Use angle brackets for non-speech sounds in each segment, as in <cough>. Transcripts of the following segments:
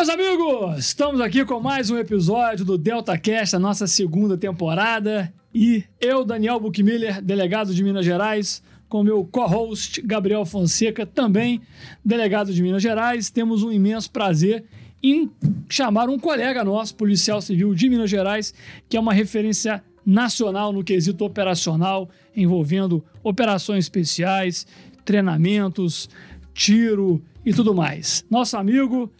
Meus amigos, estamos aqui com mais um episódio do Delta Cast, a nossa segunda temporada. E eu, Daniel Buchmiller, delegado de Minas Gerais, com meu co-host Gabriel Fonseca, também delegado de Minas Gerais, temos um imenso prazer em chamar um colega nosso, policial civil de Minas Gerais, que é uma referência nacional no quesito operacional, envolvendo operações especiais, treinamentos, tiro e tudo mais. Nosso amigo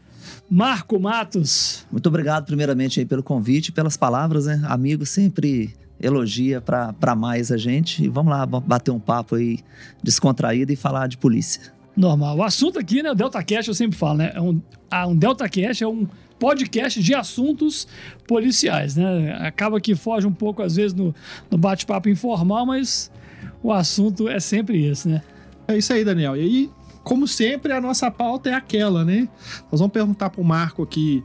Marco Matos. Muito obrigado, primeiramente, aí, pelo convite, e pelas palavras, né? Amigo sempre elogia para mais a gente. E vamos lá bater um papo aí descontraído e falar de polícia. Normal. O assunto aqui, né? O Delta Cash, eu sempre falo, né? É um, um Delta Cash é um podcast de assuntos policiais, né? Acaba que foge um pouco, às vezes, no, no bate-papo informal, mas o assunto é sempre esse, né? É isso aí, Daniel. E aí, como sempre, a nossa pauta é aquela, né? Nós vamos perguntar pro Marco aqui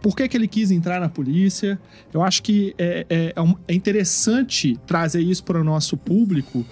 por que, que ele quis entrar na polícia. Eu acho que é, é, é, é interessante trazer isso para o nosso público.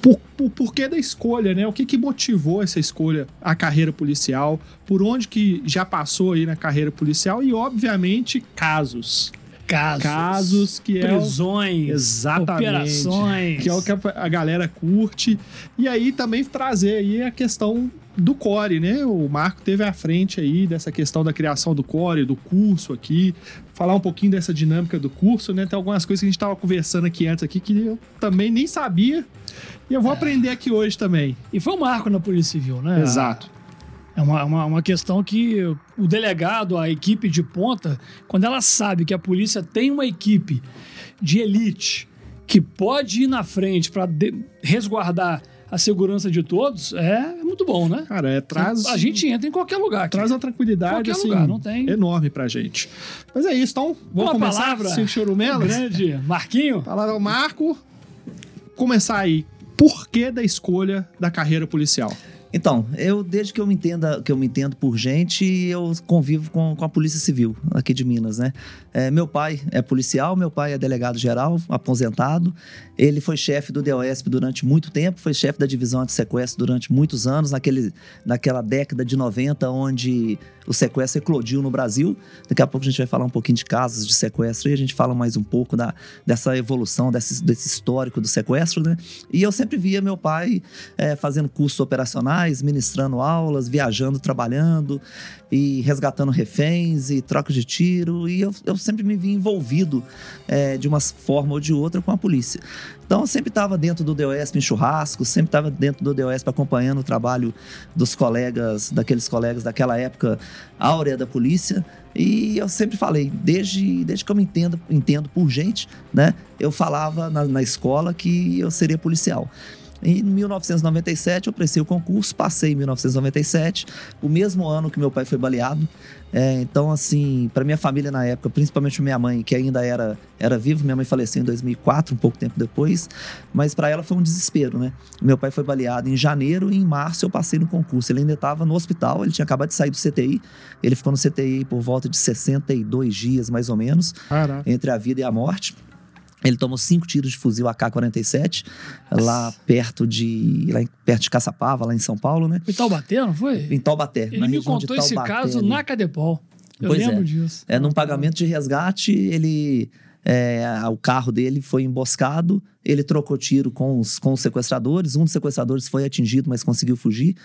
Por, por, por, que da escolha, né? O que, que motivou essa escolha, a carreira policial? Por onde que já passou aí na carreira policial? E, obviamente, casos casos, casos que prisões, é o, exatamente, operações, que é o que a galera curte. E aí também trazer aí a questão do core, né? O Marco teve à frente aí dessa questão da criação do core, do curso aqui, falar um pouquinho dessa dinâmica do curso, né? Tem algumas coisas que a gente estava conversando aqui antes aqui que eu também nem sabia. E eu vou é. aprender aqui hoje também. E foi um marco na Polícia Civil, né? Exato. É uma, uma, uma, questão que o delegado, a equipe de ponta, quando ela sabe que a polícia tem uma equipe de elite que pode ir na frente para resguardar a segurança de todos, é muito bom, né? Cara, é, traz. A gente entra em qualquer lugar. Traz uma tranquilidade assim, lugar, não tem... enorme pra gente. Mas é isso, então vamos começar. Palavra, Sem chorumelos. Grande Marquinho. <laughs> Palavra Marco. Começar aí. Por que da escolha da carreira policial? Então, eu desde que eu me entenda, que eu me entendo por gente, eu convivo com, com a Polícia Civil aqui de Minas, né? É, meu pai é policial, meu pai é delegado geral, aposentado. Ele foi chefe do DOSP durante muito tempo, foi chefe da divisão de sequestro durante muitos anos, naquele, naquela década de 90, onde o sequestro eclodiu no Brasil. Daqui a pouco a gente vai falar um pouquinho de casos de sequestro e a gente fala mais um pouco da, dessa evolução, desse, desse histórico do sequestro, né? E eu sempre via meu pai é, fazendo cursos operacionais, ministrando aulas, viajando, trabalhando e resgatando reféns e troca de tiro. E eu, eu sempre me vi envolvido é, de uma forma ou de outra com a polícia. Então eu sempre estava dentro do DOS em churrasco, sempre estava dentro do DOS acompanhando o trabalho dos colegas, daqueles colegas daquela época áurea da polícia. E eu sempre falei, desde, desde que eu me entendo, entendo por gente, né? Eu falava na, na escola que eu seria policial. Em 1997 eu prestei o concurso, passei em 1997, o mesmo ano que meu pai foi baleado. É, então, assim, para minha família na época, principalmente minha mãe, que ainda era, era viva, minha mãe faleceu em 2004, um pouco tempo depois, mas para ela foi um desespero, né? Meu pai foi baleado em janeiro e em março eu passei no concurso. Ele ainda estava no hospital, ele tinha acabado de sair do CTI, ele ficou no CTI por volta de 62 dias, mais ou menos, Caraca. entre a vida e a morte. Ele tomou cinco tiros de fuzil AK-47 lá perto de lá perto de Caçapava, lá em São Paulo, né? Em Taubaté, não foi? Em Taubaté. Ele me contou esse caso ali. na Cadepol. Eu pois lembro é. disso. É, num pagamento de resgate, ele é, o carro dele foi emboscado, ele trocou tiro com os, com os sequestradores, um dos sequestradores foi atingido, mas conseguiu fugir,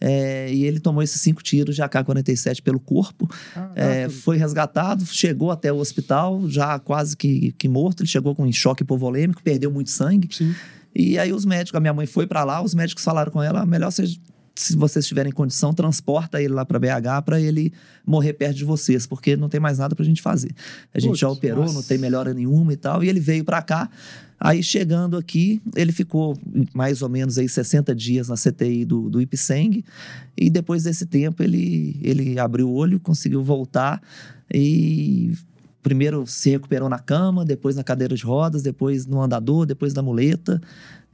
é, e ele tomou esses cinco tiros de AK-47 pelo corpo, ah, é, foi resgatado, chegou até o hospital, já quase que, que morto, ele chegou com um choque hipovolêmico, perdeu muito sangue, Sim. e aí os médicos, a minha mãe foi para lá, os médicos falaram com ela, melhor você se vocês tiverem condição, transporta ele lá para BH para ele morrer perto de vocês, porque não tem mais nada para a gente fazer. A gente Putz, já operou, nossa. não tem melhora nenhuma e tal, e ele veio para cá. Aí chegando aqui, ele ficou mais ou menos aí 60 dias na CTI do, do Ipseng, e depois desse tempo ele, ele abriu o olho, conseguiu voltar e primeiro se recuperou na cama, depois na cadeira de rodas, depois no andador, depois na muleta,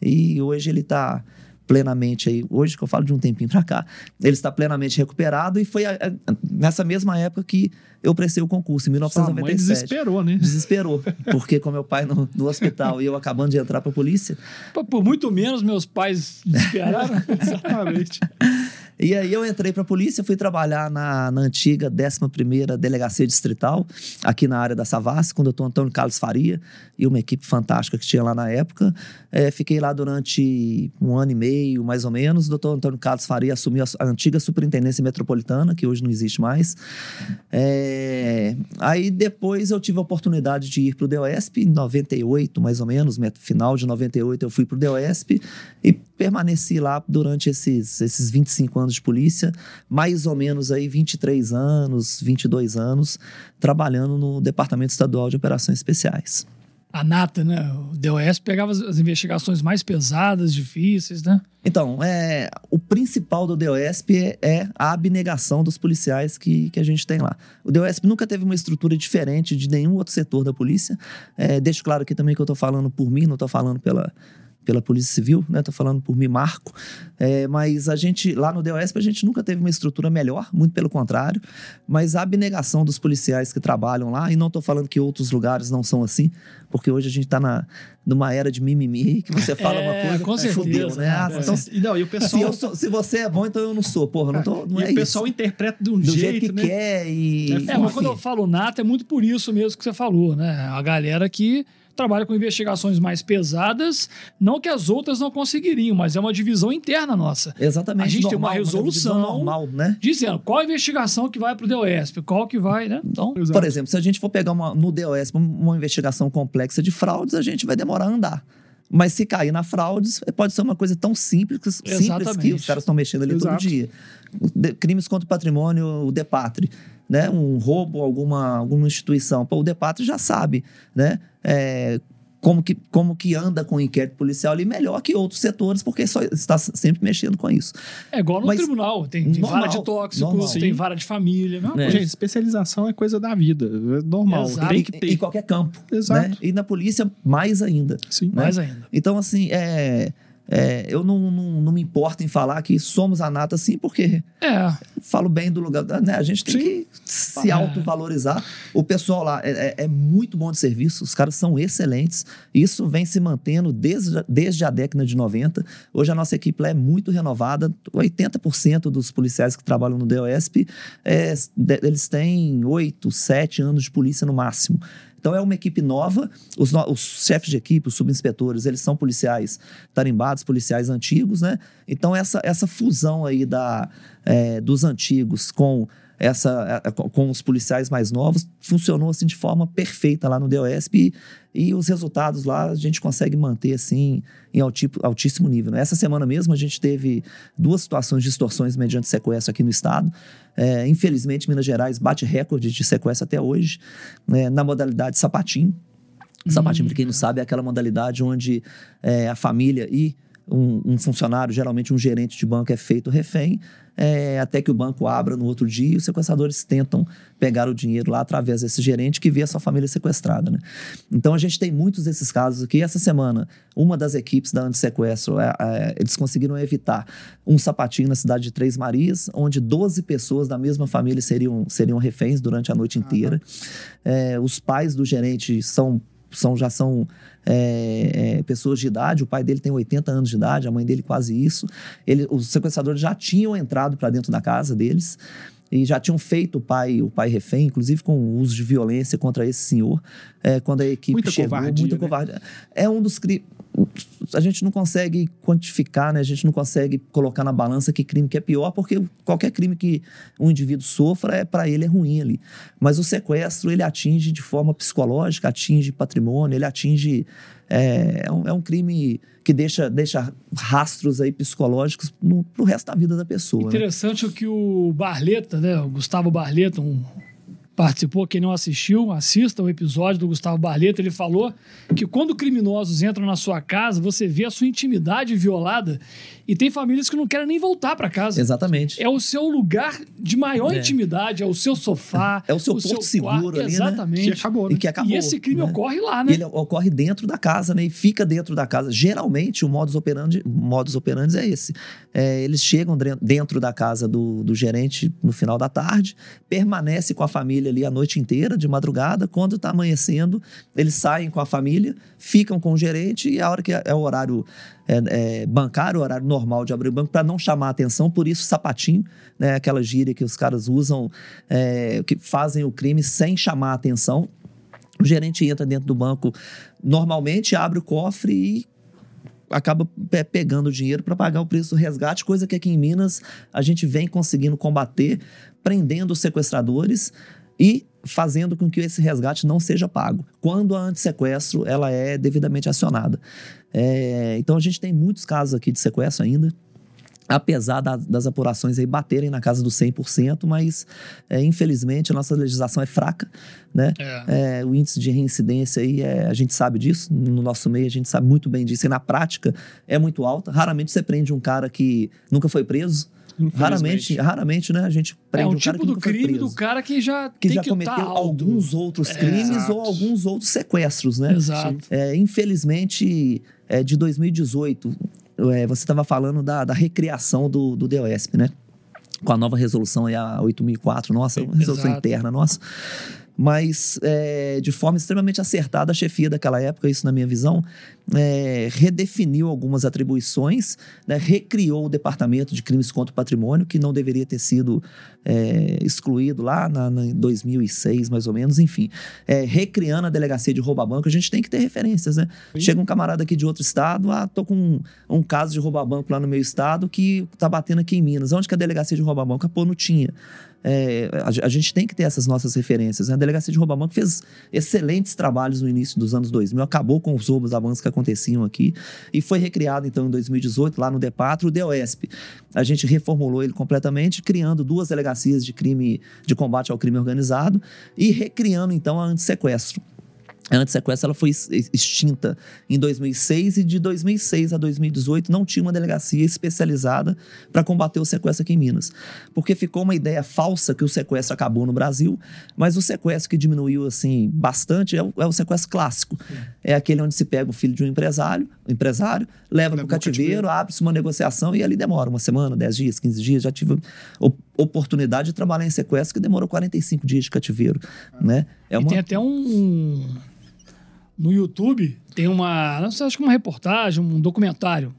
e hoje ele está plenamente aí, hoje que eu falo de um tempinho para cá, ele está plenamente recuperado e foi a, a, nessa mesma época que eu prestei o concurso, em 1997. Sua mãe desesperou, né? Desesperou, <laughs> porque com meu pai no, no hospital e eu acabando de entrar para a polícia. Por muito menos meus pais desesperaram. <laughs> Exatamente. E aí eu entrei pra polícia, fui trabalhar na, na antiga 11ª Delegacia Distrital, aqui na área da Savassi, com o doutor Antônio Carlos Faria e uma equipe fantástica que tinha lá na época. É, fiquei lá durante um ano e meio, mais ou menos. O doutor Antônio Carlos Faria assumiu a, a antiga Superintendência Metropolitana, que hoje não existe mais. É, aí depois eu tive a oportunidade de ir pro DOESP, em 98, mais ou menos, final de 98 eu fui pro DOESP e permaneci lá durante esses, esses 25 anos de polícia, mais ou menos aí 23 anos, 22 anos, trabalhando no Departamento Estadual de Operações Especiais. A nata, né? O DOS pegava as, investigações mais pesadas, difíceis, né? Então, é, o principal do DOSP é, é a abnegação dos policiais que, que a gente tem lá. O DOSP nunca teve uma estrutura diferente de nenhum outro setor da polícia. É, deixo claro aqui também que eu estou falando por mim, não estou falando pela, pela Polícia Civil, né? Tô falando por mim, Marco. É, mas a gente, lá no DOSP, a gente nunca teve uma estrutura melhor, muito pelo contrário. Mas a abnegação dos policiais que trabalham lá, e não tô falando que outros lugares não são assim, porque hoje a gente tá na, numa era de mimimi, que você fala É, uma coisa, com certeza, fudeu, né? Ah, é. então, não, e o se, pessoal, eu sou- se você é bom, então eu não sou. Porra, não, tô, não e é o pessoal isso. interpreta de um Do jeito, que né? quer e... É, mas quando eu falo nata, é muito por isso mesmo que você falou, né? A galera que trabalha com investigações mais pesadas, não que as outras não conseguiriam, mas é uma divisão interna nossa. Exatamente. A gente tem normal, uma resolução. divisão normal, né? Dizendo qual a investigação que vai pro DOSP, qual que vai, né? Então. Por exemplo, se a gente for pegar uma, no DOS uma investigação complexa de fraudes, a gente vai demorar a andar. Mas se cair na fraudes, pode ser uma coisa tão simples, simples que os caras estão mexendo ali Exato. todo dia. De- crimes contra o patrimônio, o DEPATRE, né? Um roubo, alguma, alguma instituição. Pô, o DEPATRE já sabe, né? É, como que, como que anda com o inquérito policial ali melhor que outros setores, porque só está sempre mexendo com isso. é igual no Mas- tribunal. Tem, tem Normal, vara de tóxicos, normal. tem Sim. vara de família. Não, É. Gente, especialização é coisa da vida. É normal. Exato. Tem Em- que ter. Em qualquer campo. Exato. Né? E na polícia, mais ainda. Sim. né? mais ainda. Então, assim, é, é, eu não, não, não me importo em falar que somos a nata, assim, porque É, falo bem do lugar. Né? A gente tem Sim. que se É. autovalorizar. O pessoal lá é, é- é muito bom de serviço, os caras são excelentes. Isso vem se mantendo desde, desde a década de 90. Hoje a nossa equipe lá é muito renovada. 80% dos policiais que trabalham no DOSP, é, eles têm 8, 7 anos de polícia no máximo. Então é uma equipe nova. Os, no- os chefes de equipe, os subinspetores, eles são policiais tarimbados, policiais antigos, né? Então essa, essa fusão aí da, é, dos antigos com essa é, com os policiais mais novos funcionou assim de forma perfeita lá no DOSP e, os resultados lá a gente consegue manter assim em altíssimo nível. né? Essa semana mesmo a gente teve duas situações de extorsões mediante sequestro aqui no estado. É, infelizmente Minas Gerais bate recorde de sequestro até hoje né, na modalidade sapatinho. Sapatinho, para quem não sabe, é aquela modalidade onde é, a família e um, um funcionário, geralmente um gerente de banco, é feito refém, é, até que o banco abra no outro dia e os sequestradores tentam pegar o dinheiro lá através desse gerente que vê a sua família sequestrada. Né? Então a gente tem muitos desses casos aqui. Essa semana, uma das equipes da antissequestro, é, é, eles conseguiram evitar um sapatinho na cidade de Três Marias, onde 12 pessoas da mesma família seriam, seriam reféns durante a noite inteira. É, os pais do gerente são são, já são é, é, pessoas de idade, o pai dele tem 80 anos de idade, a mãe dele quase isso. Ele, os sequestradores já tinham entrado para dentro da casa deles e já tinham feito o pai, o pai refém, inclusive com o uso de violência contra esse senhor, é, quando a equipe Muita chegou. covardia, muita né? covardia. É um dos crimes. A gente não consegue quantificar, né? A gente não consegue colocar na balança que crime que é pior, porque qualquer crime que um indivíduo sofra, é para ele é ruim ali. Mas o sequestro, ele atinge de forma psicológica, atinge patrimônio, ele atinge. É, é um, é um crime que deixa, deixa rastros aí psicológicos no, pro resto da vida da pessoa. né? Interessante o que o Barleta, né? O Gustavo Barleta, um, participou, quem não assistiu, assista o episódio do Gustavo Barleta, ele falou que quando criminosos entram na sua casa, você vê a sua intimidade violada e tem famílias que não querem nem voltar para casa. Exatamente. É o seu lugar de maior É. intimidade, é o seu sofá. <laughs> É o seu ponto seguro ali, né? Exatamente. Que acabou, né? E que acabou. E esse crime né? ocorre lá, E né? ele ocorre dentro da casa, né? E fica dentro da casa. Geralmente, o modus operandi, modus operandi é esse. É, eles chegam dentro da casa do, do gerente no final da tarde, permanece com a família ali a noite inteira, de madrugada. Quando está amanhecendo, eles saem com a família, ficam com o gerente e a hora que é o horário é, é, bancário, o horário normal de abrir o banco, para não chamar a atenção, por isso sapatinho, né, aquela gíria que os caras usam, é, que fazem o crime sem chamar a atenção. O gerente entra dentro do banco normalmente, abre o cofre e acaba pegando o dinheiro para pagar o preço do resgate, coisa que aqui em Minas a gente vem conseguindo combater, prendendo os sequestradores e fazendo com que esse resgate não seja pago, quando a antissequestro ela é devidamente acionada. É, então a gente tem muitos casos aqui de sequestro ainda, apesar da, das apurações aí baterem na casa dos 100%, mas é, infelizmente a nossa legislação é fraca, né? É. É, o índice de reincidência aí, é, a gente sabe disso, no nosso meio a gente sabe muito bem disso, e na prática é muito alta. Raramente você prende um cara que nunca foi preso, Raramente, raramente, né? A gente prende é um, um tipo do crime do cara que já que já que cometeu tá alguns outros É, crimes exato. ou alguns outros sequestros, né? Exato. É, infelizmente, é, de 2018, é, você estava falando da, da recriação do, do DOSP, né? Com a nova resolução aí, a 8004, nossa, uma resolução Exato. interna, nossa. Mas, é, de forma extremamente acertada, a chefia daquela época, isso na minha visão, é, redefiniu algumas atribuições, né, recriou o Departamento de Crimes contra o Patrimônio, que não deveria ter sido é, excluído lá na, na, em 2006, mais ou menos, enfim. É, recriando a delegacia de roubo a banco, a gente tem que ter referências, né? Sim. Chega um camarada aqui de outro estado, ah, tô com um, um caso de roubo a banco lá no meu estado que tá batendo aqui em Minas. Onde que a delegacia de roubo a banco? Pô, não tinha. É, a, a gente tem que ter essas nossas referências. né? A Delegacia de Roubo a Banco fez excelentes trabalhos no início dos anos 2000, acabou com os roubos a bancos que aconteciam aqui e foi recriado então em 2018 lá no DEPATRO, o DOESP. A gente reformulou ele completamente, criando duas delegacias de crime de combate ao crime organizado e recriando então a antissequestro. A antissequestro ela foi ex- extinta em 2006 e de 2006 a 2018 não tinha uma delegacia especializada para combater o sequestro aqui em Minas. Porque ficou uma ideia falsa que o sequestro acabou no Brasil, mas o sequestro que diminuiu assim bastante é o, é o sequestro clássico. É aquele onde se pega o filho de um empresário, um empresário leva para o cativeiro, cativeiro. abre-se uma negociação e ali demora uma semana, 10 dias, 15 dias. Já tive op- oportunidade de trabalhar em sequestro que demorou 45 dias de cativeiro, né? É E tem até um. No YouTube, tem uma. Não sei, acho que uma reportagem, um documentário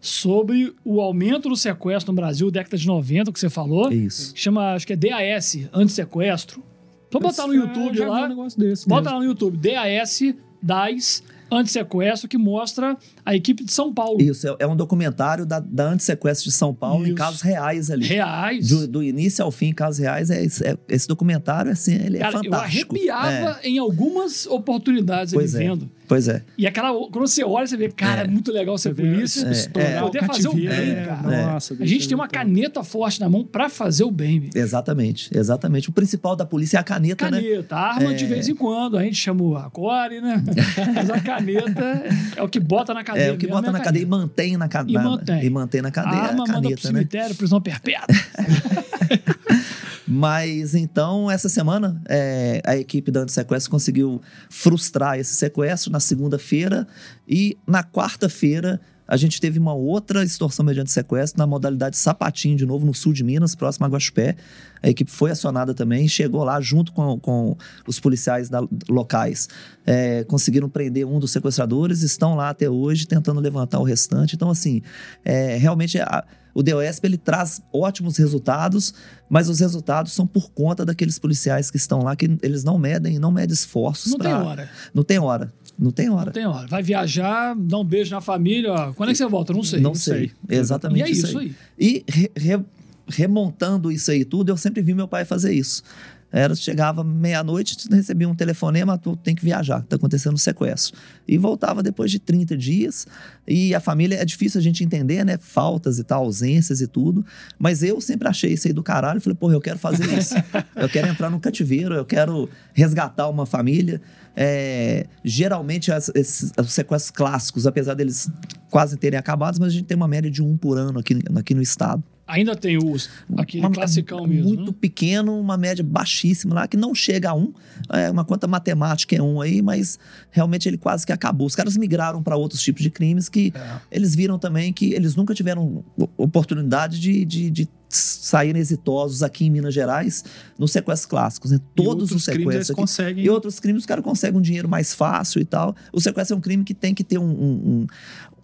sobre o aumento do sequestro no Brasil, década de 90, que você falou. Isso. Chama, acho que é DAS, antissequestro. Só botar no YouTube vi lá. um negócio desse Bota mesmo. lá no YouTube, DAS, DAS, antissequestro, que mostra a equipe de São Paulo. Isso, é, é um documentário da, da Antissequestro de São Paulo, em Isso. casos reais ali. Reais. Do, do início ao fim, casos reais, é, esse- é- esse documentário, assim, ele é Cara, eu fantástico. arrepiava É, em algumas oportunidades Pois ele é. vendo. pois é. E aquela, quando você olha, você vê, cara, é, É. muito legal ser polícia. É. Poder fazer o bem, é, cara. Nossa, A gente tem uma caneta forte na mão pra fazer o bem. bicho. Exatamente, exatamente. O principal da polícia é a caneta, né? Caneta, arma de É. vez em quando. A gente chama o Acore, né? <laughs> Mas a caneta é o que bota na cadeia. É o que bota é na cadeia e caneta. mantém na E cadeia. mantém. E mantém na cadeia A é a arma manda pro caneta, né? cemitério, prisão perpétua. <laughs> Mas então, essa semana, é, a equipe da Antissequestro conseguiu frustrar esse sequestro na segunda-feira e na quarta-feira a gente teve uma outra extorsão mediante sequestro na modalidade sapatinho, de novo, no sul de Minas, próximo a Guaxupé. A equipe foi acionada também, chegou lá junto com, com os policiais da- locais. É, conseguiram prender um dos sequestradores, estão lá até hoje tentando levantar o restante. Então, assim, é, realmente a- o DOSP ele traz ótimos resultados, mas os resultados são por conta daqueles policiais que estão lá, que eles não medem, não medem esforços. Não tem pra- hora. Não tem hora. Não tem hora. Não tem hora. Vai viajar, dá um beijo na família. Ó. Quando é que você volta? Não sei. Não não sei. sei. Exatamente E é isso aí. E re- re- remontando isso aí tudo, eu sempre vi meu pai fazer isso. Era, chegava meia-noite, recebia um telefonema, tu tem que viajar, tá acontecendo um sequestro. E voltava depois de 30 dias. E a família, é difícil a gente entender, né? Faltas e tal, ausências e tudo. Mas eu sempre achei isso aí do caralho. Falei, porra, eu quero fazer isso. eu quero entrar num cativeiro, eu quero resgatar uma família. É, geralmente, as- esses os sequestros clássicos, apesar deles quase terem acabado, mas a gente tem uma média de um por ano aqui, aqui no estado. Ainda tem os, aquele Uma- classicão mesmo. Muito né? pequeno, uma média baixíssima lá, que não chega a um. É uma conta matemática é um aí, mas realmente ele quase que acabou. Os caras migraram para outros tipos de crimes que É. eles viram também que eles nunca tiveram oportunidade de, de, de saírem exitosos aqui em Minas Gerais nos sequestros clássicos, né? Todos os sequestros aqui. conseguem. E outros crimes, os caras conseguem um dinheiro mais fácil e tal. O sequestro é um crime que tem que ter um- um-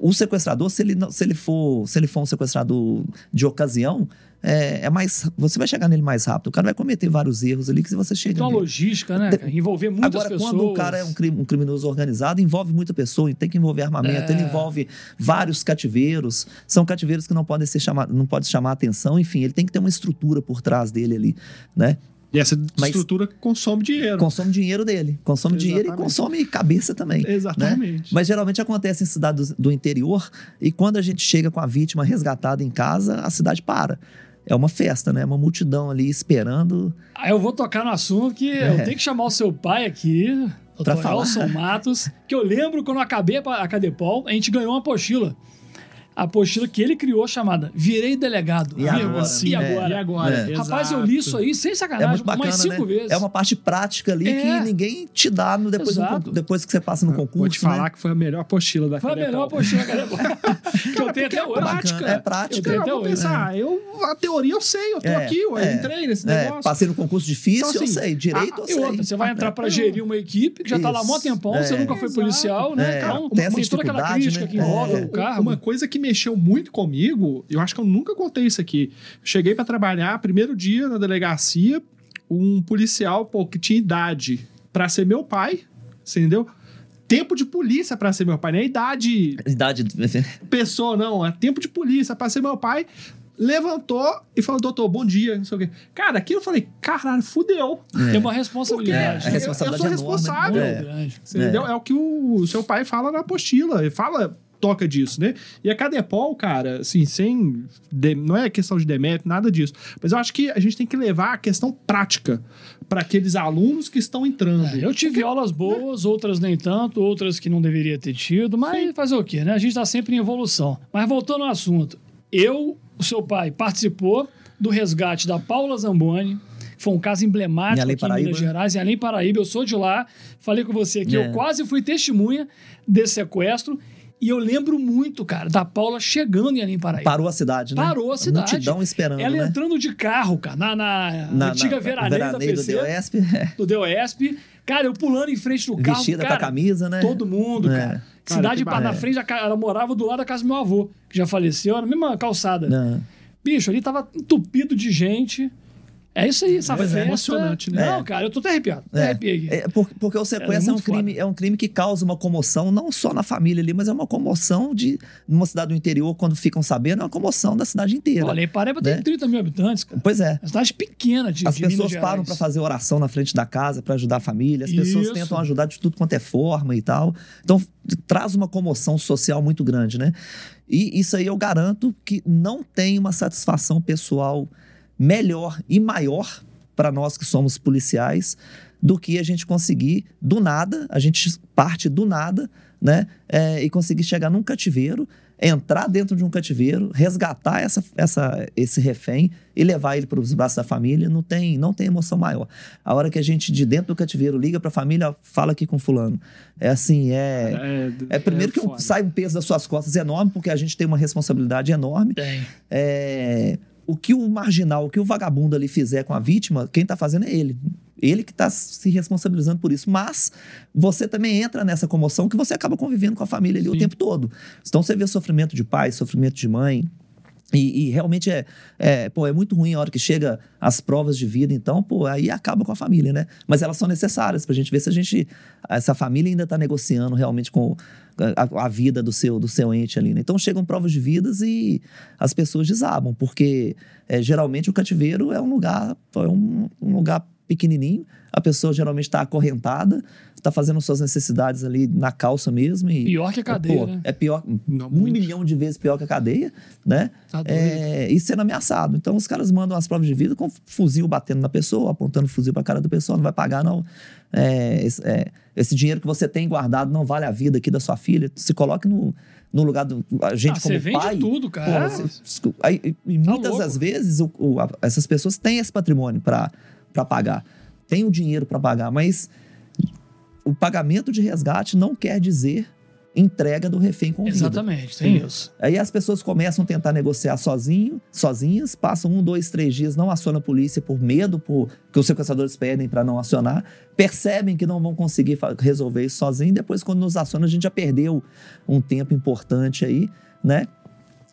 o sequestrador, se ele, não- se, ele for, se ele for um sequestrador de ocasião, é, é mais. Você vai chegar nele mais rápido. O cara vai cometer vários erros ali que você chega. Uma nele. logística, né? cara? Envolver muitas Agora, pessoas. quando o cara é um, crime- um criminoso organizado, envolve muita pessoa, tem que envolver armamento, É. ele envolve vários cativeiros. São cativeiros que não podem ser chamados, não pode chamar atenção, enfim, ele tem que ter uma estrutura por trás dele ali, né? E essa Mas- estrutura consome dinheiro. Consome dinheiro dele, consome dinheiro e Exatamente. consome cabeça também. né? Exatamente. Mas geralmente acontece em cidades do interior e quando a gente chega com a vítima resgatada em casa, a cidade para. É uma festa, né? Uma multidão ali esperando. Aí eu vou tocar no assunto que É. eu tenho que chamar o seu pai aqui, Pra Dr. falar. Elson Matos, que eu lembro quando eu acabei a Cadepol, a gente ganhou uma apostila. A apostila que ele criou chamada Virei Delegado. E Amigo, agora? E É. agora? E agora? É. Rapaz, eu li isso aí sem É sacanagem, muito bacana, umas cinco né? vezes. É uma parte prática ali É. que ninguém te dá no, depois, depois que você passa no concurso. Vou te né? falar que foi a melhor apostila da Foi a melhor apostila da <laughs> que eu tenho até é hoje. prática. É prática. Eu eu vou pensar, eu, a teoria eu sei, eu tô É, aqui, eu é, entrei nesse É, negócio. passei no concurso difícil, Então, eu assim, sei. Direito, a- eu E sei. outra, você vai entrar pra Eu- gerir uma equipe que já tá lá há mó tempão, É. você nunca foi policial, né? É, Então, tem toda aquela crítica né? que envolve É. o cargo. Uma coisa que mexeu muito comigo, eu acho que eu nunca contei isso aqui. Cheguei pra trabalhar, primeiro dia na delegacia, um policial, pô, que tinha idade pra ser meu pai, entendeu? Tempo de polícia pra ser meu pai, não é idade Idade. <laughs> pessoa, não, é tempo de polícia pra ser meu pai. Levantou e falou, doutor, bom dia, não sei o quê. Cara, aquilo eu falei, caralho, fudeu. Tem uma Porque responsabilidade. a né? responsabilidade eu é sou enorme, responsável. né? Você entendeu? É o que o seu pai fala na apostila. Ele fala, toca disso, né? E a Cadepol, cara, assim, sem. de- não é questão de demérito, nada disso. Mas eu acho que a gente tem que levar a questão prática para aqueles alunos que estão entrando. É, eu tive aulas boas, outras nem tanto, outras que não deveria ter tido, mas fazer o quê, né? A gente tá sempre em evolução. Mas voltando ao assunto, eu, o seu pai, participou do resgate da Paula Zamboni. que Foi um caso Em emblemático aqui em? Minas Gerais, em Além Paraíba. Eu sou de lá. Falei com você que É. eu quase fui testemunha desse sequestro. E eu lembro muito, cara, da Paula chegando em Além Paraíba. Parou a cidade, né? Parou a cidade. multidão esperando, Ela né? entrando de carro, cara, na, na Na- antiga na- veraneio, da <laughs> do PC, DOESP, é. do. Cara, eu pulando em frente do carro. vestida cara, com a camisa, né? Todo mundo, É. cara. Cara, Cidade que pa- na bacana. frente, ela morava do lado da casa do meu avô, que já faleceu, era a mesma calçada. Não. Bicho, ali tava entupido de gente. É isso aí, essa Mas é festa. emocionante, né? Não, cara, eu tô até arrepiado. É. arrepiei. É, por- porque o É sequestro é, um muito crime, é um crime que causa uma comoção, não só na família ali, mas é uma comoção de. Numa cidade do interior, quando ficam sabendo, é uma comoção da cidade inteira. Olha, Pareba tem né? 30 mil habitantes, cara. Pois é. É uma cidade pequena de As de pessoas param para fazer oração na frente da casa para ajudar a família. As pessoas Isso. tentam ajudar de tudo quanto é forma e tal. Então traz uma comoção social muito grande, né? E isso aí eu garanto que não tem uma satisfação pessoal melhor e maior para nós que somos policiais do que a gente conseguir do nada, a gente parte do nada, né? É, e conseguir chegar num cativeiro, entrar dentro de um cativeiro, resgatar essa, essa, esse refém e levar ele para os braços da família, não tem, não tem emoção maior. A hora que a gente de dentro do cativeiro liga para a família, fala aqui com fulano. É assim, é é primeiro que um- foda. sai um peso das suas costas enorme, porque a gente tem uma responsabilidade enorme. Tem. É, o que o marginal, o que o vagabundo ali fizer com a vítima, quem tá fazendo é ele. Ele que tá se responsabilizando por isso. Mas você também entra nessa comoção que você acaba convivendo com a família ali o Sim. tempo todo. Então você vê sofrimento de pai, sofrimento de mãe. E, e realmente é, é, pô, é muito ruim a hora que chega as provas de vida, então, pô, aí acaba com a família, né? Mas elas são necessárias pra gente ver se a gente, essa família ainda tá negociando realmente com a, a vida do seu, do seu ente ali, né? Então chegam provas de vidas e as pessoas desabam, porque é, geralmente o cativeiro é um lugar, é um, um lugar pequenininho, a pessoa geralmente está acorrentada, está fazendo suas necessidades ali na calça mesmo e Pior que a cadeia, pô, né? é pior, Não, um muito. milhão de vezes pior que a cadeia, né? Tá doido. É, e sendo ameaçado. Então os caras mandam as provas de vida com fuzil batendo na pessoa, apontando fuzil pra cara da pessoa, não vai pagar, não. É, esse, é, esse dinheiro que você tem guardado não vale a vida aqui da sua filha. Se coloque no, no lugar do. A gente Ah, como você vende pai. tudo, pô, cara. você- aí, e- e muitas louco. das vezes o- o- a- essas pessoas têm esse patrimônio para pagar. Tem o dinheiro para pagar, mas o pagamento de resgate não quer dizer entrega do refém com vida. Exatamente, tem isso. Aí as pessoas começam a tentar negociar sozinho, sozinhas, passam um, dois, três dias, não acionam a polícia por medo, por que os sequestradores pedem para não acionar, percebem que não vão conseguir resolver isso sozinho, depois quando nos aciona a gente já perdeu um tempo importante aí, né?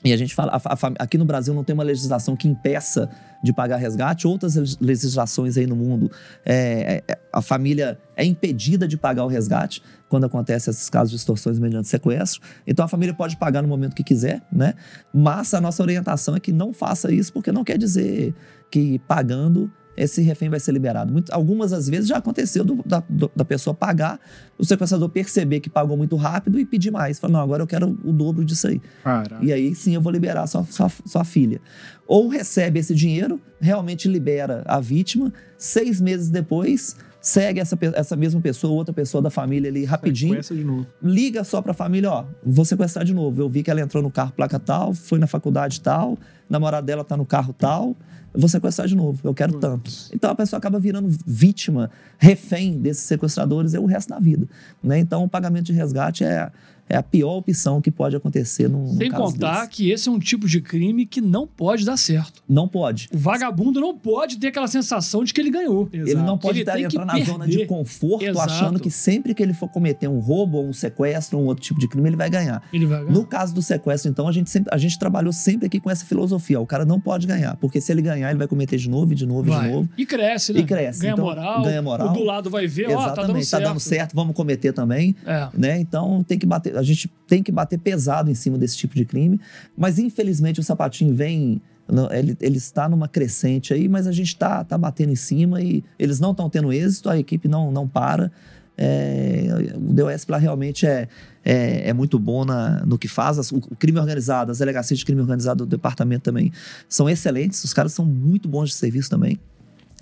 E a gente fala, a a aqui no Brasil não tem uma legislação que impeça de pagar resgate, outras legis- legislações aí no mundo, é, é, a família é impedida de pagar o resgate quando acontece esses casos de extorsões mediante sequestro. Então a família pode pagar no momento que quiser, né? Mas a nossa orientação é que não faça isso, porque não quer dizer que pagando esse refém vai ser liberado. Muito- algumas das vezes já aconteceu do- da, do- da pessoa pagar, o sequestrador perceber que pagou muito rápido e pedir mais. Falar, não, agora eu quero o dobro disso aí. Cara, E aí sim eu vou liberar sua, sua, sua filha. Ou recebe esse dinheiro, realmente libera a vítima, seis meses depois, segue essa, essa mesma pessoa, outra pessoa da família ali rapidinho, sequência de novo. liga só pra família, ó, vou sequestrar de novo. Eu vi que ela entrou no carro placa tal, foi na faculdade tal, namorada dela tá no carro tal, eu vou sequestrar de novo, eu quero tanto. Então a pessoa acaba virando vítima, refém desses sequestradores é o resto da vida, né? Então o pagamento de resgate é, é a pior opção que pode acontecer num, Sem contar desse. que esse é um tipo de crime que não pode dar certo. Não pode. O vagabundo não pode ter aquela sensação de que ele ganhou. Ele não pode Ele que entrar na zona de conforto Exato. achando que sempre que ele for cometer um roubo ou um sequestro ou um outro tipo de crime, ele vai ganhar. Ele vai ganhar. No caso do sequestro, então, a gente, sempre, a gente trabalhou sempre aqui com essa filosofia. Ó, O cara não pode ganhar, porque se ele ganhar, ele vai cometer de novo, e de novo, e Vai. de novo. E cresce, né? E cresce. Ganha, Então, moral, ganha moral. O do lado vai ver, ó, tá dando certo. tá dando certo, vamos cometer também. É. Né? Então tem que bater, a gente tem que bater pesado em cima desse tipo de crime, mas infelizmente o sapatinho vem, ele, ele está numa crescente aí, mas a gente está tá batendo em cima e eles não estão tendo êxito, a equipe não, não para. É, o DOS lá realmente é, é, é muito bom na, no que faz. As- O, o crime organizado, as delegacias de crime organizado do departamento também são excelentes. Os caras são muito bons de serviço também.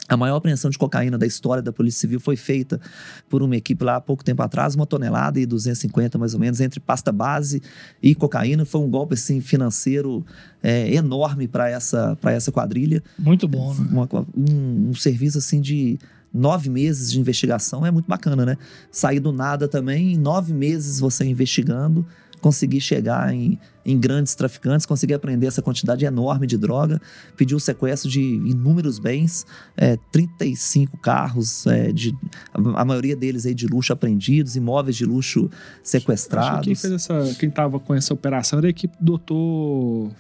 A maior apreensão de cocaína da história da Polícia Civil foi feita por uma equipe lá há pouco tempo atrás, uma tonelada e 250 mais ou menos, entre pasta base e cocaína. Foi um golpe assim, financeiro é, enorme para essa, pra essa quadrilha. Muito bom, né? Uma- um, um serviço assim de nove meses de investigação é muito bacana, né? Sair do nada também, em nove meses você investigando, conseguir chegar em, em grandes traficantes, conseguir aprender essa quantidade enorme de droga, pedir o sequestro de inúmeros bens, é, 35 carros, é, de, a, maioria deles aí de luxo apreendidos, imóveis de luxo Acho que sequestrados. quem fez essa. Quem tava com essa operação era a equipe do doutor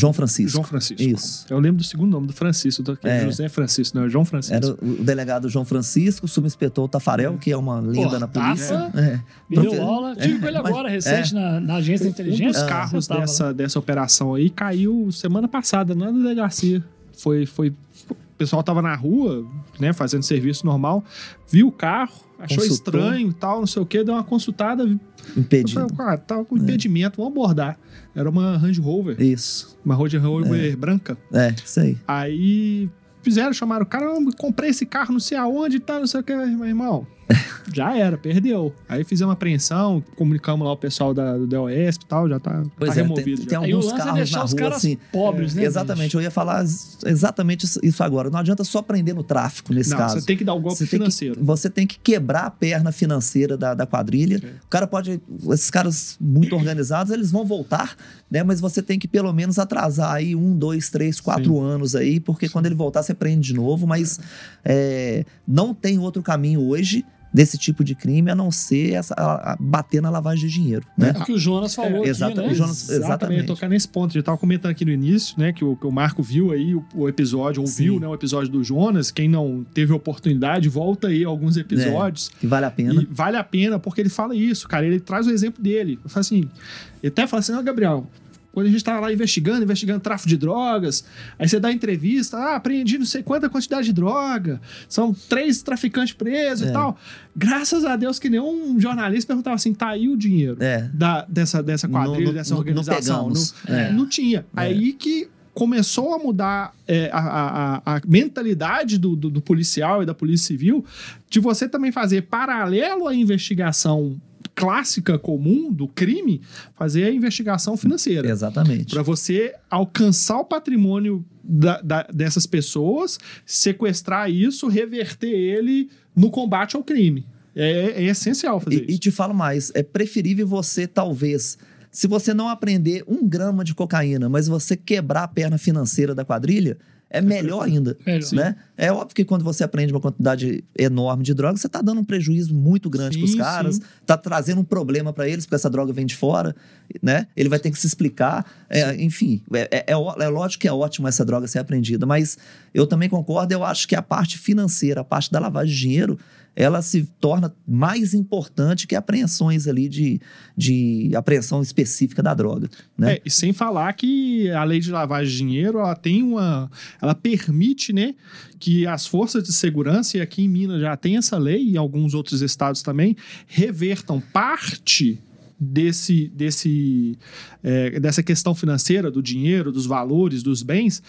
João Francisco. João Francisco. Isso. Eu lembro do segundo nome do Francisco, do, É. José Francisco, não, é João Francisco. Era o delegado João Francisco, o subinspetor Tafarel, que é uma lenda na polícia. É. Me deu Profe- aula. Tive com ele É, agora, recente, na, na agência de Um inteligência. dos carros lá. dessa, dessa operação aí caiu semana passada na delegacia. Foi, foi, o pessoal tava na rua, né, fazendo serviço normal, viu o carro, achou Consultou. estranho e tal, não sei o que, deu uma consultada. Eu Impedido. falei, cara, tava com impedimento, vamos abordar. Era uma Range Rover, Isso. uma Range Rover branca. É, isso aí. Aí fizeram, chamaram o cara, "Não, comprei esse carro não sei aonde e tal, não sei o que, meu irmão. <laughs> Já era, perdeu. Aí fizemos uma apreensão, comunicamos lá o pessoal da, do DOS e tal, já tá, Pois tá é, removido. tem, tem alguns é carros deixar na os rua caras assim. pobres, né? Exatamente, eu ia falar ex- exatamente isso- agora. Não adianta só prender no tráfico nesse Não, caso. você tem que dar o golpe Você tem, que, financeiro. você tem que quebrar a perna financeira da, da quadrilha. É. O cara pode. Esses caras muito organizados, eles vão voltar, né? Mas você tem que pelo menos atrasar aí um, dois, três, quatro anos aí, porque quando ele voltar, você prende de novo. Mas é, não tem outro caminho hoje desse tipo de crime a não ser essa, a- a- bater na lavagem de dinheiro, né? É o que o Jonas falou aqui, exata- né? o Jonas- exatamente. tocar nesse ponto. A gente tava comentando aqui no início, né? Que o, que o Marco viu aí o, o episódio, ouviu, Sim. né? O episódio do Jonas. Quem não teve oportunidade, volta aí alguns episódios. Que vale a pena. E vale a pena, porque ele fala isso, cara. Ele traz o exemplo dele. Eu falo assim, ele até fala assim, não, Gabriel, quando a gente tava lá investigando, investigando tráfico de drogas, aí você dá entrevista, ah, aprendi não sei quanta quantidade de droga, são três traficantes presos É. e tal. Graças a Deus que nenhum jornalista perguntava assim, tá aí o dinheiro É. da, dessa, dessa quadrilha, Não- dessa não- não organização. pegamos. Não, É. não tinha. Aí que começou a mudar é, a, a- a- a mentalidade do, do- do policial e da polícia civil de você também fazer paralelo à investigação clássica comum do crime, fazer a investigação financeira. Exatamente. Para você alcançar o patrimônio da- da- dessas pessoas, sequestrar isso, reverter ele no combate ao crime. É, é essencial fazer E, e isso. te falo mais, é preferível você, talvez, se você não aprender um grama de cocaína, mas você quebrar a perna financeira da quadrilha, é melhor ainda. Melhor. Né? É óbvio que quando você aprende uma quantidade enorme de droga, você está dando um prejuízo muito grande para os caras, está trazendo um problema para eles, porque essa droga vem de fora, né? Ele vai ter que se explicar. É, enfim, é, é, é é lógico que é ótimo essa droga ser apreendida, mas eu também concordo, eu acho que a parte financeira, a parte da lavagem de dinheiro, ela se torna mais importante que apreensões ali de, de apreensão específica da droga, né? É, e sem falar que a lei de lavagem de dinheiro, ela tem uma. Ela permite, né, que as forças de segurança, e aqui em Minas já tem essa lei, e alguns outros estados também, revertam parte desse, desse, é, dessa questão financeira, do dinheiro, dos valores, dos bens,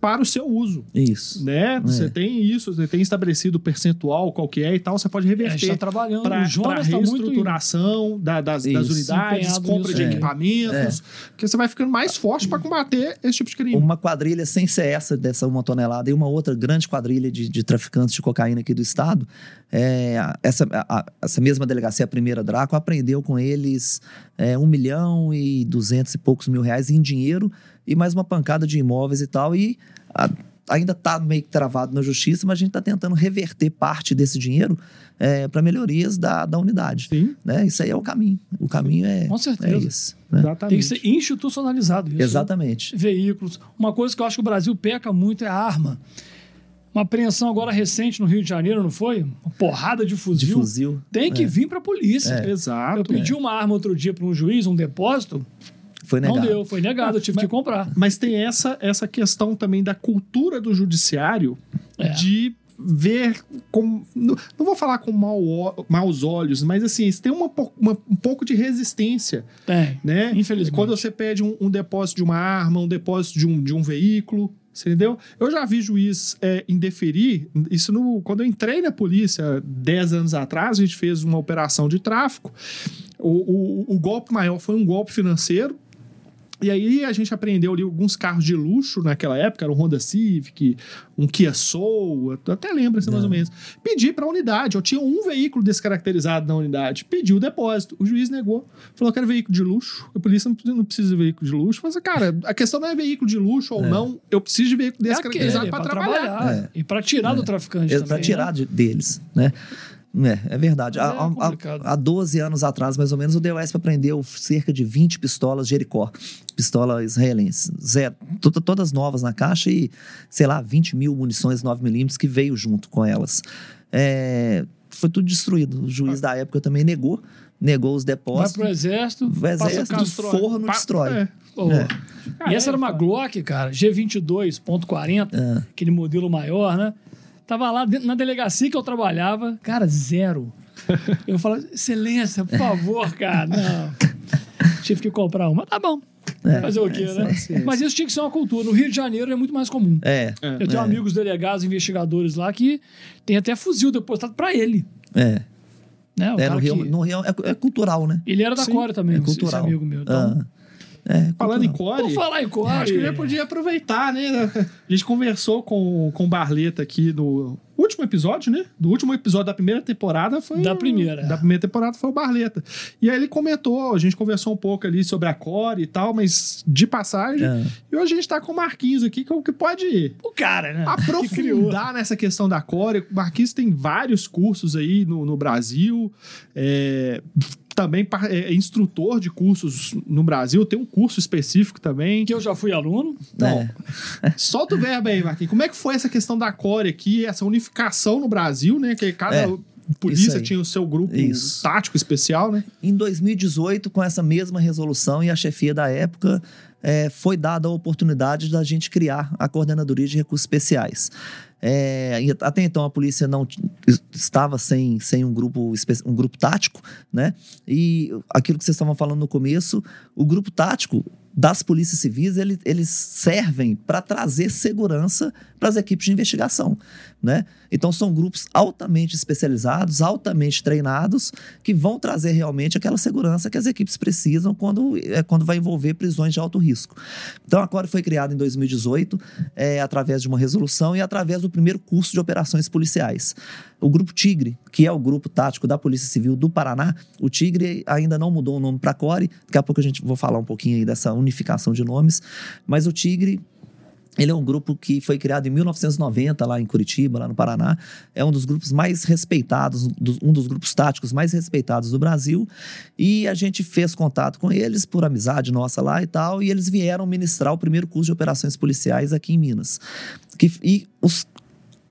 para o seu uso. Isso. Né? Você É. tem isso, você tem estabelecido o percentual, qual que é e tal, você pode A gente reverter está trabalhando. para o Jonas está muito. reestruturação da- das, das unidades, compra de é. equipamentos, porque você vai ficando mais forte para combater esse tipo de crime. Uma quadrilha sem ser essa, dessa uma tonelada, e uma outra grande quadrilha de, de traficantes de cocaína aqui do estado, é, essa, a- a- essa mesma delegacia, a primeira Draco, aprendeu com eles é, um milhão e duzentos e poucos mil reais em dinheiro e mais uma pancada de imóveis e tal, e a- ainda está meio que travado na justiça, mas a gente está tentando reverter parte desse dinheiro para melhorias da, da unidade. Sim, Né? Isso aí é o caminho. O caminho é, Com certeza. é isso. né? exatamente. Tem que ser institucionalizado isso. Exatamente. Veículos. Uma coisa que eu acho que o Brasil peca muito é a arma. Uma apreensão agora recente no Rio de Janeiro, não foi? Uma porrada de De fuzil. fuzil. Tem que vir para a polícia. Exato. Eu pedi uma arma outro dia para um juiz, um depósito, Foi negado. não deu, foi negado, eu tive que comprar. Mas tem essa, essa questão também da cultura do judiciário É. de ver com. Não vou falar com mau, maus olhos, mas assim, eles têm uma, uma- um pouco de resistência, Tem. né? Infelizmente. Quando você pede um, um depósito de uma arma, um depósito de um, de um veículo. você Entendeu? Eu já vi juiz é, indeferir. Isso no, quando eu entrei na polícia 10 anos atrás, a gente fez uma operação de tráfico. O, o, o golpe maior foi um golpe financeiro. E aí a gente apreendeu ali alguns carros de luxo naquela época, era um Honda Civic, um Kia Soul, eu até lembro assim mais ou menos. Pedi para a unidade, eu tinha um veículo descaracterizado na unidade, pedi o depósito, o juiz negou, falou que era veículo de luxo, a polícia não precisa, de veículo de luxo. Mas, cara, a questão não é veículo de luxo ou não, eu preciso de veículo É descaracterizado aquele, para trabalhar. É. E para tirar do traficante Para também. tirar né? de- deles, né? É, é verdade. Há, é há- complicado. há 12 anos atrás, mais ou menos, o DOSP apreendeu cerca de 20 pistolas Jericó, pistola israelense. Zero, to- todas novas na caixa e, sei lá, 20 mil munições 9mm que veio junto com elas. É, foi tudo destruído. O juiz da época também negou, negou os Vai depósitos. pro exército, O exército não Pa- destrói. é. Pô, É. E essa era uma Glock, cara, G22.40, É. aquele modelo maior, né? Tava lá dentro- na delegacia que eu trabalhava, cara, zero. <laughs> Eu falava, excelência, por favor, cara. <laughs> Não. Tive que comprar uma. Tá bom. É, Fazer o quê, é, né? sim. Mas isso tinha que ser uma cultura. No Rio de Janeiro é muito mais comum. É, É. Eu tenho É. amigos delegados, investigadores lá que tem até fuzil depositado pra ele. é. Né? O É, no Rio, que- no Rio é, é cultural, né? Ele era da Sim, Core também, é esse- esse cultural. amigo meu. Então, Ah, é Falando em core. Por falar em Core... Acho que já podia aproveitar, né? A gente conversou com, com o Barleta aqui no último episódio, né? Do último episódio da primeira temporada foi. Da primeira. Da primeira temporada foi o Barleta. E aí ele comentou, a gente conversou um pouco ali sobre a Core e tal, mas de passagem. É. E hoje a gente tá com o Marquinhos aqui, que é o que pode O cara, né? <laughs> Que aprofundar nessa questão da Core. O Marquinhos tem vários cursos aí no, no Brasil. É, também par- é instrutor de cursos no Brasil, tem um curso específico também. Que eu já fui aluno. É. Solta o verbo aí, Marquinhos. Como é que foi essa questão da Core aqui, essa unificação no Brasil, né? Que cada É, polícia tinha o seu grupo Isso. tático especial, né? Em 2018, com essa mesma resolução e a chefia da época, eh, foi dada a oportunidade da gente criar a Coordenadoria de Recursos Especiais. É, até então a polícia não estava sem, sem um, grupo, um grupo tático, né? E aquilo que vocês estavam falando no começo, o grupo tático das polícias civis, ele, eles servem para trazer segurança para as equipes de investigação. Né? Então, são grupos altamente especializados, altamente treinados, que vão trazer realmente aquela segurança que as equipes precisam quando, é, quando vai envolver prisões de alto risco. Então, a CORE foi criada em 2018, é, através de uma resolução e através do primeiro curso de operações policiais. O Grupo Tigre, que é o grupo tático da Polícia Civil do Paraná, o Tigre ainda não mudou o nome para CORE, daqui a pouco a gente vou falar um pouquinho aí dessa unificação de nomes, mas o Tigre ele é um grupo que foi criado em 1990 lá em Curitiba, lá no Paraná. É um dos grupos mais respeitados, um dos grupos táticos mais respeitados do Brasil. E a gente fez contato com eles por amizade nossa lá e tal. E eles vieram ministrar o primeiro curso de operações policiais aqui em Minas. Que, e os,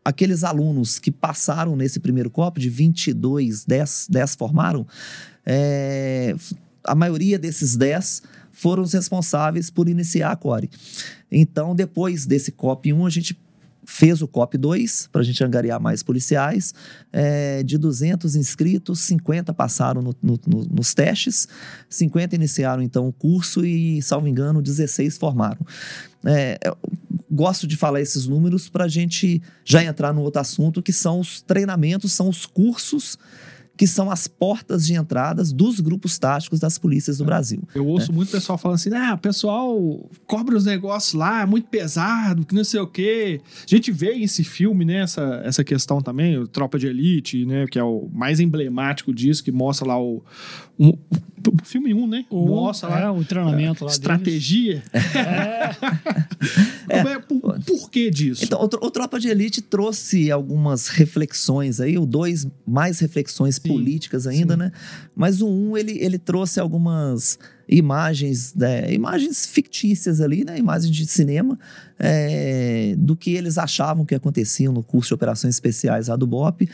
aqueles alunos que passaram nesse primeiro copo, de 22, 10, 10 formaram, é, a maioria desses 10 foram os responsáveis por iniciar a Core. Então, depois desse COP 1, a gente fez o COP 2 para a gente angariar mais policiais. É, de 200 inscritos, 50 passaram no, no, no, nos testes, 50 iniciaram então o curso e, salvo engano, 16 formaram. É, gosto de falar esses números para a gente já entrar no outro assunto, que são os treinamentos, são os cursos que são as portas de entradas dos grupos táticos das polícias do é. Brasil. Eu ouço né? muito pessoal falando assim: ah, o pessoal cobra os negócios lá, é muito pesado, que não sei o quê. A gente vê esse filme, né, essa, essa questão também, o Tropa de Elite, né, que é o mais emblemático disso, que mostra lá o, um, o filme 1, um, né? O, Mostra lá. É, o treinamento lá. Estratégia. É. <laughs> é. por, por, que disso? Então, o, o, Tropa de Elite trouxe algumas reflexões aí, o 2, mais reflexões sim, políticas ainda, sim. né? Mas o 1, um, ele, ele trouxe algumas imagens, né, imagens fictícias ali, né, imagens de cinema, é, do que eles achavam que acontecia no curso de operações especiais lá do BOP.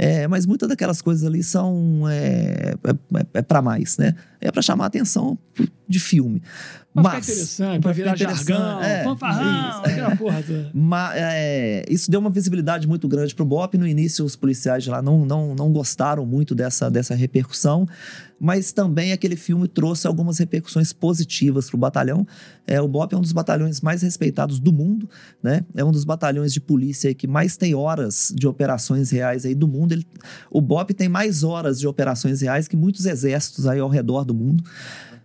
É, mas muitas daquelas coisas ali são é, é, é para mais, né? É para chamar a atenção de filme. Pra mas, ficar interessante, pra virar jargão, é, fanfarrão, isso, aquela porra toda. Mas, é, isso deu uma visibilidade muito grande pro BOP. No início, os policiais lá não, não, não gostaram muito dessa, dessa repercussão mas também aquele filme trouxe algumas repercussões positivas para o batalhão. É, o BOP é um dos batalhões mais respeitados do mundo, né? É um dos batalhões de polícia que mais tem horas de operações reais aí do mundo. Ele, o BOP tem mais horas de operações reais que muitos exércitos aí ao redor do mundo.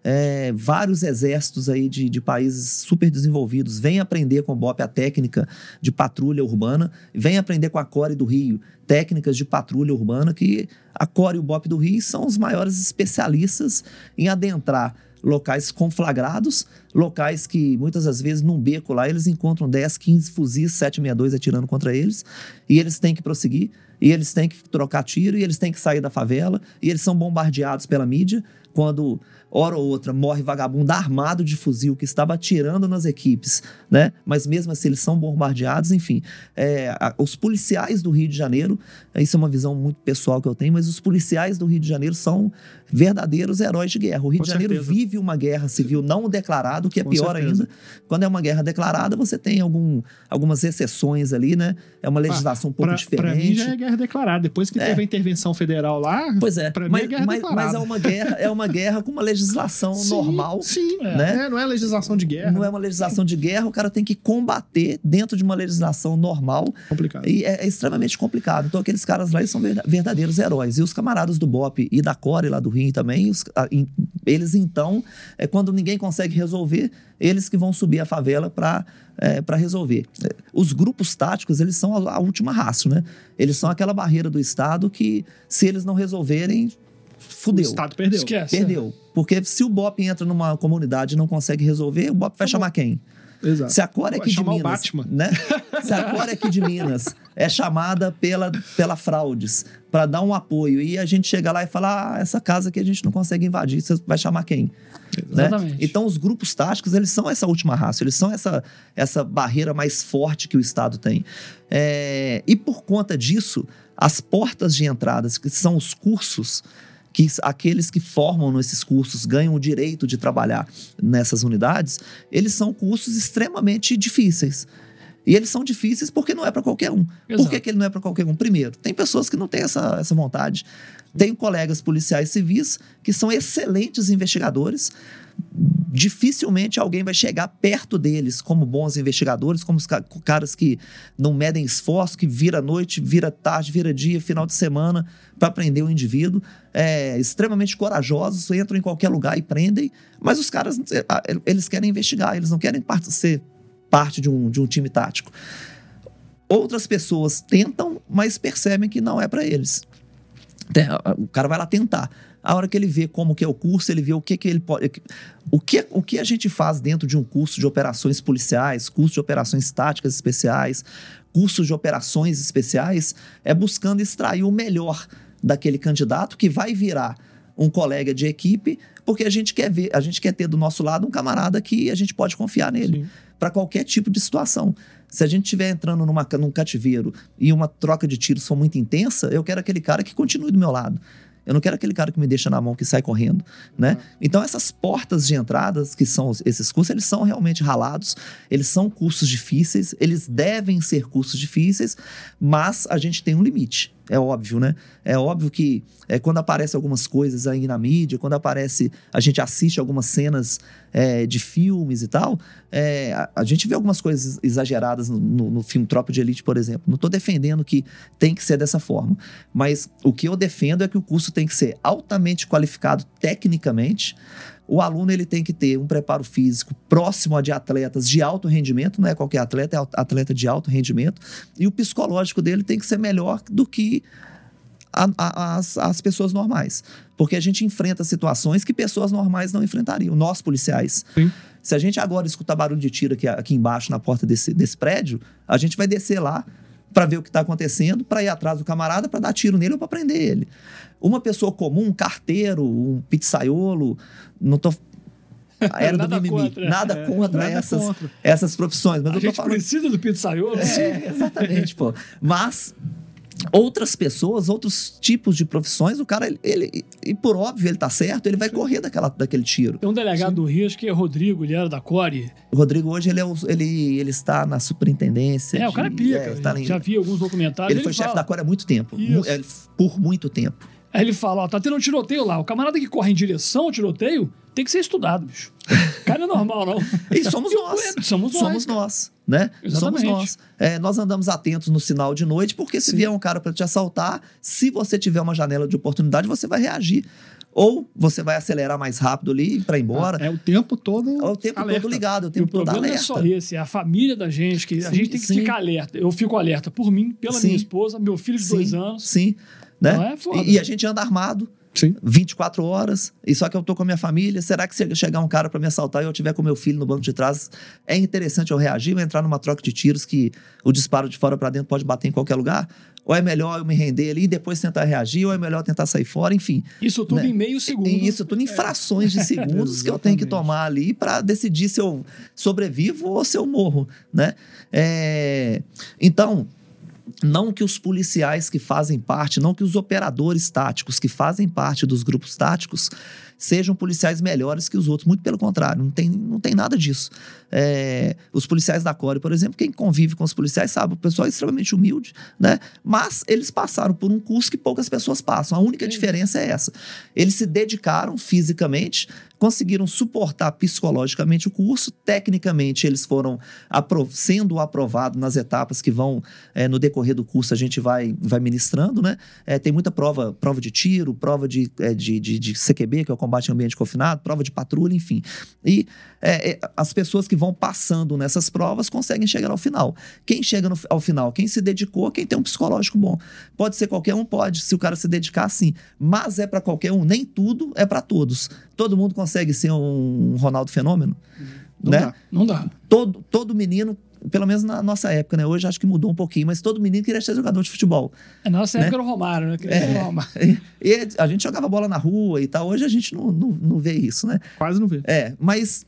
É, vários exércitos aí de, de países super desenvolvidos vêm aprender com o BOP a técnica de patrulha urbana, vêm aprender com a Core do Rio técnicas de patrulha urbana, que a Core e o BOP do Rio são os maiores especialistas em adentrar locais conflagrados, locais que muitas das vezes num beco lá eles encontram 10, 15 fuzis 762 atirando contra eles, e eles têm que prosseguir, e eles têm que trocar tiro, e eles têm que sair da favela, e eles são bombardeados pela mídia, quando hora ou outra morre vagabundo armado de fuzil que estava atirando nas equipes, né? Mas mesmo assim eles são bombardeados, enfim. É, a, os policiais do Rio de Janeiro, isso é uma visão muito pessoal que eu tenho, mas os policiais do Rio de Janeiro são verdadeiros heróis de guerra. O Rio Com de Janeiro certeza. vive uma guerra civil não declarada, o que é Com pior certeza. ainda. Quando é uma guerra declarada, você tem algum, algumas exceções ali, né? É uma legislação um pouco pra, diferente. Para mim já é guerra declarada. Depois que é. teve a intervenção federal lá, pois é. Pra mas, mim é guerra mas, declarada. Mas é uma guerra, é uma guerra com uma legislação sim, normal. Sim, né? É, não é legislação de guerra. Não é uma legislação de guerra, o cara tem que combater dentro de uma legislação normal. Complicado. E é, é extremamente complicado. Então, aqueles caras lá são verdadeiros heróis. E os camaradas do BOP e da Core lá do Rio também, os, eles então, é, quando ninguém consegue resolver, eles que vão subir a favela para é, para resolver. Os grupos táticos, eles são a, a última raça, né? Eles são aquela barreira do Estado que, se eles não resolverem, fudeu. O Estado perdeu. Esquece. Perdeu. Porque se o BOP entra numa comunidade e não consegue resolver, o BOP vai tá chamar quem? Exato. Se a Cora aqui de Minas, né? <laughs> Se a Cora aqui de Minas é chamada pela, pela fraudes para dar um apoio e a gente chega lá e fala, ah, essa casa aqui a gente não consegue invadir, você vai chamar quem? Né? Então os grupos táticos eles são essa última raça, eles são essa, essa barreira mais forte que o Estado tem. É, e por conta disso, as portas de entradas, que são os cursos, que aqueles que formam nesses cursos ganham o direito de trabalhar nessas unidades, eles são cursos extremamente difíceis. E eles são difíceis porque não é para qualquer um. Exato. Por que, que ele não é para qualquer um? Primeiro, tem pessoas que não têm essa, essa vontade. Tenho colegas policiais civis que são excelentes investigadores, dificilmente alguém vai chegar perto deles como bons investigadores, como os ca- caras que não medem esforço, que vira noite, vira tarde, vira dia, final de semana para prender o indivíduo. É, extremamente corajosos, entram em qualquer lugar e prendem, mas os caras, é, eles querem investigar, eles não querem ser parte de um, de um time tático. Outras pessoas tentam, mas percebem que não é para eles. O cara vai lá tentar. A hora que ele vê como que é o curso, ele vê o que que ele pode, o que o que a gente faz dentro de um curso de operações policiais, curso de operações táticas especiais, curso de operações especiais, é buscando extrair o melhor daquele candidato que vai virar um colega de equipe, porque a gente quer ver, a gente quer ter do nosso lado um camarada que a gente pode confiar nele Sim. Para qualquer tipo de situação. Se a gente estiver entrando numa, num cativeiro e uma troca de tiros for muito intensa, eu quero aquele cara que continue do meu lado. Eu não quero aquele cara que me deixa na mão, que sai correndo, né? Então essas portas de entradas, que são esses cursos, eles são realmente ralados, eles são cursos difíceis, eles devem ser cursos difíceis, mas a gente tem um limite. É óbvio, né? É óbvio que é, quando aparecem algumas coisas aí na mídia, quando aparece, a gente assiste algumas cenas é, de filmes e tal, é, a, a gente vê algumas coisas exageradas no, no- no filme Tropa de Elite, por exemplo. Não estou defendendo que tem que ser dessa forma, mas o que eu defendo é que o curso tem que ser altamente qualificado tecnicamente. O aluno ele tem que ter um preparo físico próximo a de atletas de alto rendimento, não é qualquer atleta, é atleta de alto rendimento, e o psicológico dele tem que ser melhor do que a- a- as, as pessoas normais. Porque a gente enfrenta situações que pessoas normais não enfrentariam, nós policiais. Sim. Se a gente agora escutar barulho de tiro aqui, aqui embaixo na porta desse, desse prédio, a gente vai descer lá para ver o que está acontecendo, para ir atrás do camarada, para dar tiro nele ou para prender ele. Uma pessoa comum, um carteiro, um pizzaiolo, não tô <laughs> era do Nada mimimi, contra. nada É, contra nada essas, contra. essas profissões, mas A eu gente falando precisa do pizzaiolo. é, exatamente, pô. <laughs> Mas outras pessoas, outros tipos de profissões, o cara, ele, ele- e por óbvio, ele tá certo, ele vai correr daquela, daquele tiro. Tem um delegado do Rio, acho que é Rodrigo, ele era da Core. O Rodrigo hoje, ele, é o- ele, ele está na superintendência. É, o de- cara é pica. é, tá em- Já vi alguns documentários. ele foi chefe fala- da Core há muito tempo. Isso. é, por muito tempo. Aí ele fala, ó, tá tendo um tiroteio lá. O camarada que corre em direção ao tiroteio tem que ser estudado, bicho. O cara é normal, não. <laughs> E somos o- nós. somos nós, Somos nós, né? Somos Exatamente. nós. É, nós andamos atentos no sinal de noite, porque se Sim. vier um cara para te assaltar, se você tiver uma janela de oportunidade, você vai reagir. Ou você vai acelerar mais rápido ali para ir embora. É o tempo todo. É o tempo alerta. todo ligado, é o E o tempo todo problema alerta. é só esse, é a família da gente, que a Sim, gente tem que sim. ficar alerta. Eu fico alerta por mim, pela Sim. minha esposa, meu filho de dois anos. Sim. Né? É e, e a gente anda armado. Sim. 24 horas, e só que eu tô com a minha família. Será que se chegar um cara para me assaltar e eu tiver com meu filho no banco de trás, é interessante eu reagir ou entrar numa troca de tiros que o disparo de fora para dentro pode bater em qualquer lugar? Ou é melhor eu me render ali e depois tentar reagir, ou é melhor tentar sair fora, enfim. Isso tudo Né? em meio segundo. Isso tudo em frações de <laughs> segundos que eu tenho que tomar ali para decidir se eu sobrevivo ou se eu morro, né? É, Então, não que os policiais que fazem parte, não que os operadores táticos que fazem parte dos grupos táticos sejam policiais melhores que os outros. Muito pelo contrário, não tem, não tem nada disso. É, os policiais da Core, por exemplo, quem convive com os policiais sabe, o pessoal é extremamente humilde, né? Mas eles passaram por um curso que poucas pessoas passam. A única diferença é essa. Eles se dedicaram fisicamente, conseguiram suportar psicologicamente o curso, tecnicamente eles foram sendo aprovados nas etapas que vão é, no decorrer do curso a gente vai, vai ministrando, né? É, tem muita prova, prova de tiro, prova de, é, de, de, de CQB, que é o combate em ambiente confinado, prova de patrulha, enfim. E as pessoas que vão passando nessas provas conseguem chegar ao final. Quem chega no- ao final? Quem se dedicou, quem tem um psicológico bom. Pode ser qualquer um, pode, se o cara se dedicar, sim. Mas é para qualquer um, nem tudo é para todos. Todo mundo consegue ser um Ronaldo Fenômeno, Não né? dá. Não dá. Todo, todo menino, pelo menos na nossa época, né? Hoje acho que mudou um pouquinho, mas todo menino queria ser jogador de futebol. Na nossa Né? época era o Romário, né? Queria É. o Romário. <laughs> E a gente jogava bola na rua e tal. Hoje a gente não, não, não vê isso, né? Quase não vê. É, mas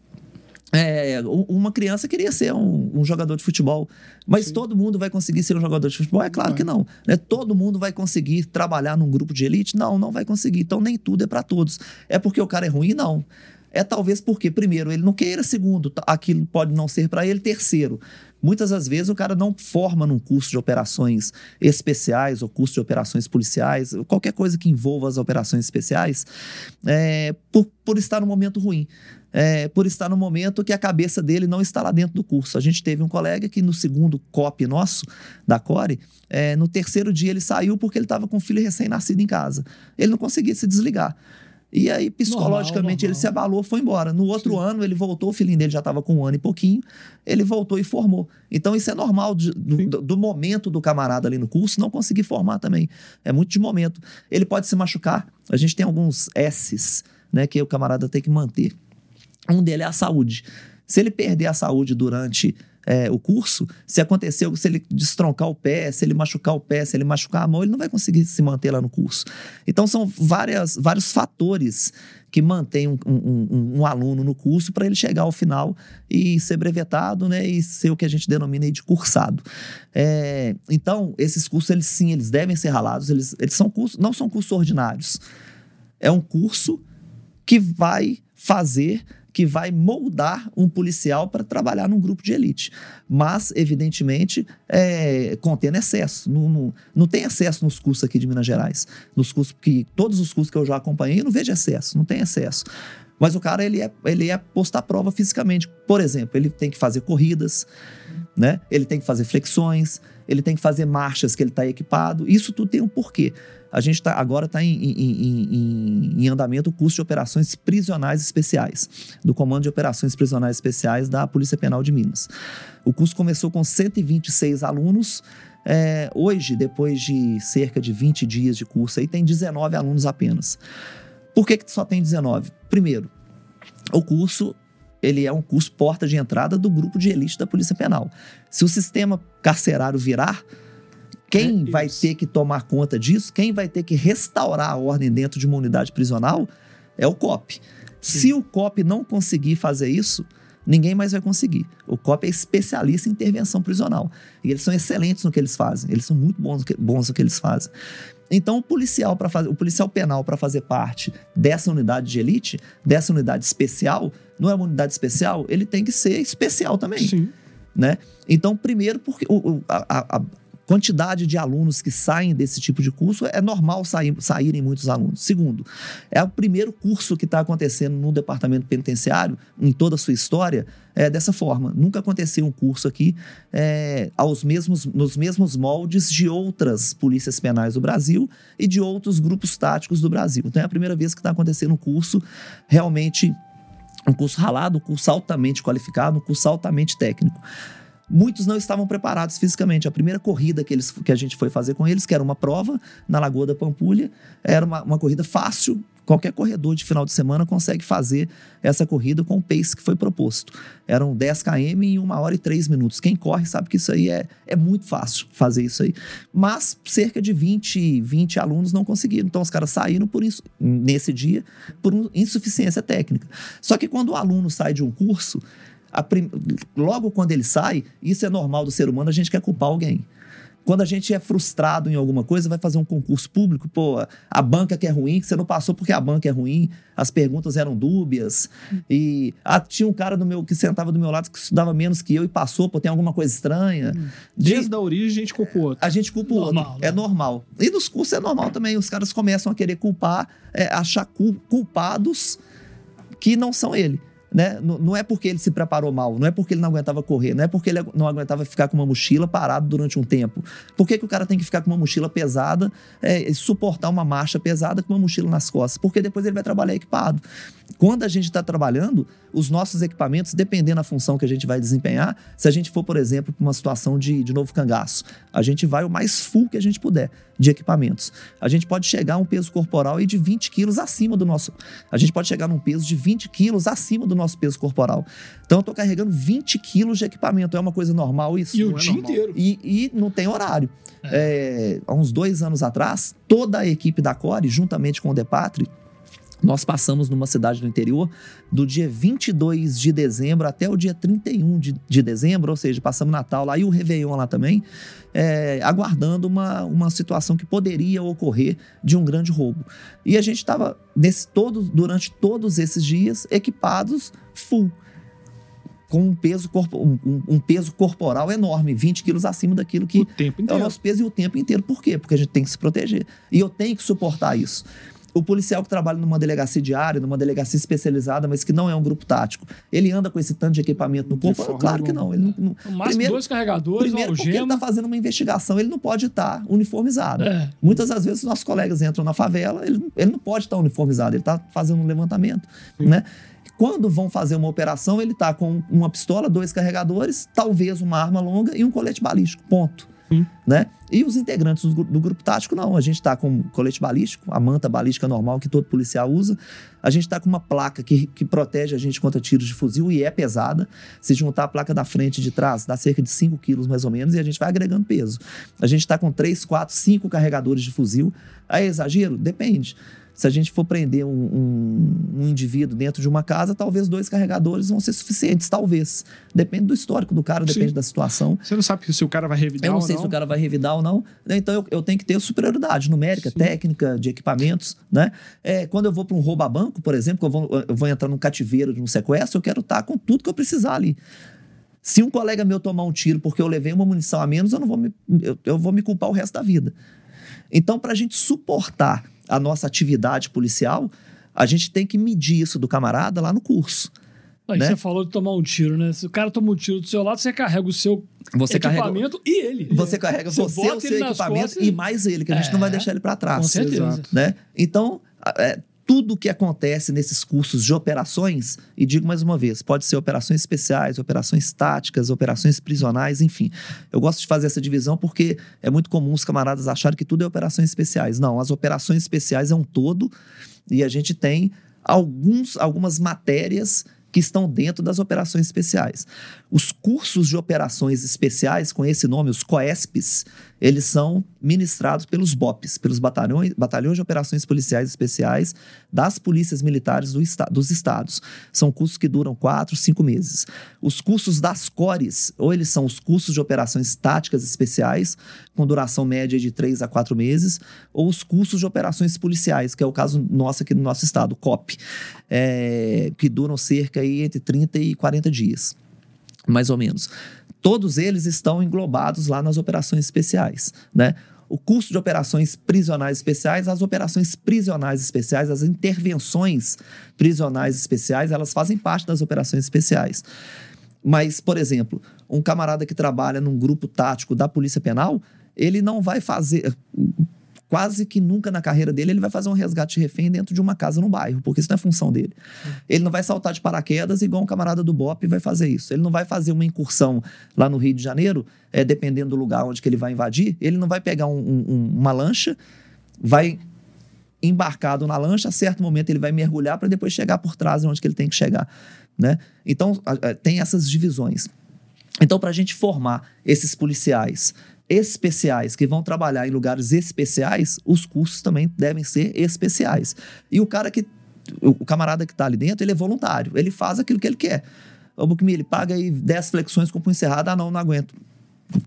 é, uma criança queria ser um, um jogador de futebol. Mas Sim. todo mundo vai conseguir ser um jogador de futebol? É claro Vai. que não. Né? Todo mundo vai conseguir trabalhar num grupo de elite? Não, não vai conseguir. Então nem tudo é para todos. É porque o cara é ruim? Não. É talvez porque, primeiro, ele não queira, segundo, aquilo pode não ser para ele, terceiro. Muitas das vezes o cara não forma num curso de operações especiais ou curso de operações policiais, qualquer coisa que envolva as operações especiais, é, por, por estar num momento ruim. É, por estar no momento que a cabeça dele não está lá dentro do curso. A gente teve um colega que no segundo COP nosso, da Core, é, no terceiro dia ele saiu porque ele estava com um filho recém-nascido em casa. Ele não conseguia se desligar. E aí, psicologicamente, normal, ele se abalou, foi embora. No outro Sim. ano, ele voltou, o filhinho dele já estava com um ano e pouquinho, ele voltou e formou. Então, isso é normal de, do, do, momento do camarada ali no curso não conseguir formar também. É muito de momento. Ele pode se machucar. A gente tem alguns S's, né, que o camarada tem que manter. Um dele é a saúde. Se ele perder a saúde durante é, o curso, se aconteceu, se ele destroncar o pé, se ele machucar o pé, se ele machucar a mão, ele não vai conseguir se manter lá no curso. Então, são várias, vários fatores que mantêm um, um, um aluno no curso para ele chegar ao final e ser brevetado né, e ser o que a gente denomina de cursado. É, então, esses cursos, eles sim, eles devem ser ralados, eles, eles são cursos, não são cursos ordinários. É um curso que vai fazer que vai moldar um policial para trabalhar num grupo de elite. Mas, evidentemente, é, contendo excesso. Não, não, não, tem excesso nos cursos aqui de Minas Gerais. Nos cursos que todos os cursos que eu já acompanhei, eu não vejo excesso, não tem excesso. Mas o cara, ele é, ele é posto à prova fisicamente. Por exemplo, ele tem que fazer corridas, né? Ele tem que fazer flexões, ele tem que fazer marchas que ele está equipado. Isso tudo tem um porquê. A gente tá, agora está em, em, em, em, andamento o curso de operações prisionais especiais, do Comando de Operações Prisionais Especiais da Polícia Penal de Minas. O curso começou com 126 alunos. É, hoje, depois de cerca de 20 dias de curso, aí tem 19 alunos apenas. Por que, que só tem 19? Primeiro, o curso ele é um curso porta de entrada do grupo de elite da Polícia Penal. Se o sistema carcerário virar, quem é vai ter que tomar conta disso, quem vai ter que restaurar a ordem dentro de uma unidade prisional é o COP. Sim. Se o COP não conseguir fazer isso, ninguém mais vai conseguir. O COP é especialista em intervenção prisional. E eles são excelentes no que eles fazem. Eles são muito bons bons no que eles fazem. Então, o policial para fazer, o policial penal para fazer parte dessa unidade de elite, dessa unidade especial, não é uma unidade especial, ele tem que ser especial também. Sim. Né? Então, primeiro, porque o, a, a, quantidade de alunos que saem desse tipo de curso, é normal sair, saírem muitos alunos. Segundo, é o primeiro curso que está acontecendo no departamento penitenciário, em toda a sua história, é dessa forma. Nunca aconteceu um curso aqui é, aos mesmos, nos mesmos moldes de outras polícias penais do Brasil e de outros grupos táticos do Brasil. Então é a primeira vez que está acontecendo um curso realmente um curso ralado, um curso altamente qualificado, um curso altamente técnico. Muitos não estavam preparados fisicamente. A primeira corrida que, eles, que a gente foi fazer com eles, que era uma prova na Lagoa da Pampulha, era uma, uma corrida fácil. Qualquer corredor de final de semana consegue fazer essa corrida com o pace que foi proposto. Eram 10 km em uma hora e três minutos. Quem corre sabe que isso aí é, é muito fácil fazer isso aí. Mas cerca de 20, 20 alunos não conseguiram. Então os caras saíram por isso, nesse dia por insuficiência técnica. Só que quando o aluno sai de um curso, prim... logo quando ele sai, isso é normal do ser humano, a gente quer culpar alguém. Quando a gente é frustrado em alguma coisa, vai fazer um concurso público, pô, a banca que é ruim, que você não passou porque a banca é ruim, as perguntas eram dúbias. E ah, tinha um cara do meu que sentava do meu lado que estudava menos que eu e passou, pô, tem alguma coisa estranha. Desde a origem a gente culpa o outro. A gente culpa o outro. Né? É normal. E nos cursos é normal também. Os caras começam a querer culpar, é, achar culpados que não são ele né? Não é porque ele se preparou mal, não é porque ele não aguentava correr, não é porque ele não aguentava ficar com uma mochila parado durante um tempo. Por que, que o cara tem que ficar com uma mochila pesada é, suportar uma marcha pesada com uma mochila nas costas? Porque depois ele vai trabalhar equipado. Quando a gente está trabalhando, os nossos equipamentos, dependendo da função que a gente vai desempenhar, se a gente for, por exemplo, para uma situação de, de novo cangaço, a gente vai o mais full que a gente puder de equipamentos. A gente pode chegar a um peso corporal aí de 20 quilos acima do nosso. A gente pode chegar num peso de 20 quilos acima do nosso peso corporal. Então eu estou carregando 20 quilos de equipamento. É uma coisa normal isso? E o é dia normal. inteiro. E, e não tem horário. É. É, há uns dois anos atrás, toda a equipe da Core, juntamente com o Depatri, nós passamos numa cidade do interior do dia 22 de dezembro até o dia 31 de, de dezembro, ou seja, passamos Natal lá e o Réveillon lá também, é, aguardando uma, uma situação que poderia ocorrer de um grande roubo. E a gente estava todos, durante todos esses dias equipados full com um peso, corpo, um, um, peso corporal enorme, 20 quilos acima daquilo que o tempo é o nosso peso e o tempo inteiro. Por quê? Porque a gente tem que se proteger. E eu tenho que suportar isso. O policial que trabalha numa delegacia diária, numa delegacia especializada, mas que não é um grupo tático, ele anda com esse tanto de equipamento no corpo? Claro que não. Ele não, não- máximo primeiro, dois carregadores, primeiro uma porque ele está fazendo uma investigação, ele não pode estar uniformizado. É. Muitas das vezes nossos colegas entram na favela, ele, ele não pode estar uniformizado, ele está fazendo um levantamento, né? Quando vão fazer uma operação, ele está com uma pistola, dois carregadores, talvez uma arma longa e um colete balístico. Ponto. Né? E os integrantes do, do grupo tático, não. A gente está com colete balístico, a manta balística normal que todo policial usa. A gente está com uma placa que, que protege a gente contra tiros de fuzil e é pesada. Se juntar a placa da frente e de trás, dá cerca de 5 quilos mais ou menos, e a gente vai agregando peso. A gente está com 3, 4, 5 carregadores de fuzil. É exagero? Depende. Se a gente for prender um, um- um indivíduo dentro de uma casa, talvez dois carregadores vão ser suficientes, talvez. Depende do histórico do cara, depende Sim. da situação. Você não sabe se o cara vai revidar Eu não ou sei não. se o cara vai revidar ou não. Então eu, eu tenho que ter superioridade numérica, Sim. técnica, de equipamentos. Né? É, quando eu vou para um roubo a banco, por exemplo, que eu vou, eu vou entrar num cativeiro de um sequestro, eu quero estar com tudo que eu precisar ali. Se um colega meu tomar um tiro porque eu levei uma munição a menos, eu não vou me, eu, eu vou me culpar o resto da vida. Então, para a gente suportar a nossa atividade policial, a gente tem que medir isso do camarada lá no curso. Aí né? você falou de tomar um tiro, né? Se o cara toma um tiro do seu lado, você carrega o seu Você carrega, equipamento e ele. você carrega Você você, o seu equipamento e mais ele, que a gente não vai É. deixar ele para Com trás. certeza. Exato. né? Então, é, tudo que acontece nesses cursos de operações, e digo mais uma vez, pode ser operações especiais, operações táticas, operações prisionais, enfim. Eu gosto de fazer essa divisão porque é muito comum os camaradas acharem que tudo é operações especiais. Não, as operações especiais é um todo e a gente tem alguns, algumas matérias que estão dentro das operações especiais. Os cursos de operações especiais, com esse nome, os COESPs, eles são ministrados pelos BOPs, pelos batalhões, batalhões de operações policiais especiais das polícias militares do esta- dos estados. São cursos que duram quatro, cinco meses. Os cursos das CORES, ou eles são os cursos de operações táticas especiais, com duração média de três a quatro meses, ou os cursos de operações policiais, que é o caso nosso aqui no nosso estado, COP, é, que duram cerca aí entre 30 e 40 dias mais ou menos. Todos eles estão englobados lá nas operações especiais, né? O curso de operações prisionais especiais, as operações prisionais especiais, as intervenções prisionais especiais, elas fazem parte das operações especiais. Mas, por exemplo, um camarada que trabalha num grupo tático da Polícia Penal, ele não vai fazer. Quase que nunca na carreira dele ele vai fazer um resgate de refém dentro de uma casa no bairro, porque isso não é função dele. Ele não vai saltar de paraquedas igual um camarada do BOP vai fazer isso. Ele não vai fazer uma incursão lá no Rio de Janeiro, é, dependendo do lugar onde que ele vai invadir. Ele não vai pegar um- um- um- uma lancha, vai embarcado na lancha, a certo momento ele vai mergulhar para depois chegar por trás onde que ele tem que chegar, né? Então, a- a- tem essas divisões. Então, para a gente formar esses policiais especiais que vão trabalhar em lugares especiais, os cursos também devem ser especiais. E o cara que o camarada que está ali dentro, ele é voluntário, ele faz aquilo que ele quer. O Bukmi, ele paga aí 10 flexões com o punho encerrado, ah não, não aguento.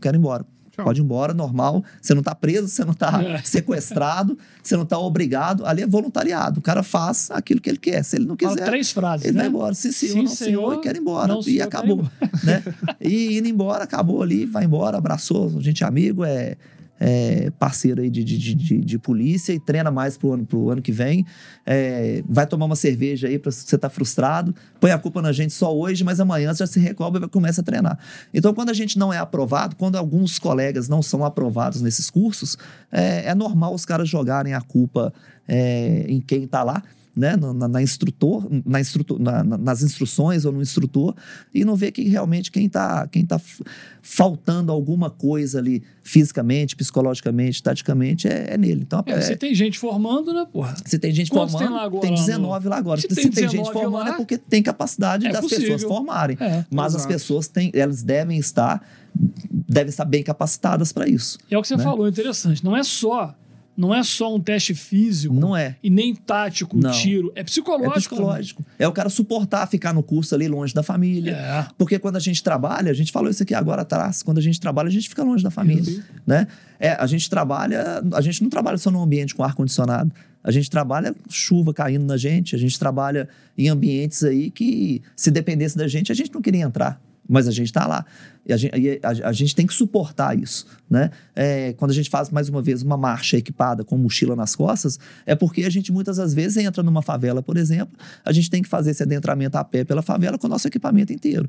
Quero ir embora. Tchau. Pode ir embora, normal. Você não tá preso, você não tá É. <laughs> sequestrado, você não tá obrigado. Ali é voluntariado. O cara faz aquilo que ele quer. Se ele não Fala quiser, três frases, ele né? vai embora. Sim, senhor, Sim, não, senhor, senhor, quero ir embora. não, e senhor, acabou. Né? E indo embora, acabou ali, vai embora, abraçou, gente é amigo, é, é parceiro aí de, de, de, de- polícia e treina mais pro ano, pro ano que vem. É, vai tomar uma cerveja aí pra você tá frustrado, põe a culpa na gente só hoje, mas amanhã você já se recobra e começa a treinar. Então, quando a gente não é aprovado, quando alguns colegas não são aprovados nesses cursos, é, é normal os caras jogarem a culpa é, em quem tá lá né, na, na- instrutor, na instrutor na- na- nas instruções ou no instrutor, e não ver que realmente quem está quem tá faltando alguma coisa ali, fisicamente, psicologicamente, taticamente, é, é nele. Então, É, é, se tem gente formando, né, porra? se tem gente Quantos formando, tem lá agora tem lá no- 19 lá agora. Se Se, tem tem, gente 19 formando lá, é porque tem capacidade é das possível. pessoas formarem. É. Mas as Exato. pessoas têm, elas devem estar devem estar bem capacitadas para isso. E é o que você Né? falou, interessante. Não é só, não é só um teste físico Não é. e nem tático, Não. tiro. É É psicológico. psicológico. É o cara suportar ficar no curso ali longe da família. É. Porque quando a gente trabalha, a gente falou isso aqui agora atrás, quando a gente trabalha, a gente fica longe da família, Isso. né? É, a gente trabalha, a gente não trabalha só num ambiente com ar condicionado. A gente trabalha com chuva caindo na gente, a gente trabalha em ambientes aí que se dependesse da gente, a gente não queria entrar. Mas a gente está lá. E a gente, a, a gente tem que suportar isso, né? É, quando a gente faz, mais uma vez, uma marcha equipada com mochila nas costas, é porque a gente muitas das vezes entra numa favela, por exemplo, a gente tem que fazer esse adentramento a pé pela favela com o nosso equipamento inteiro.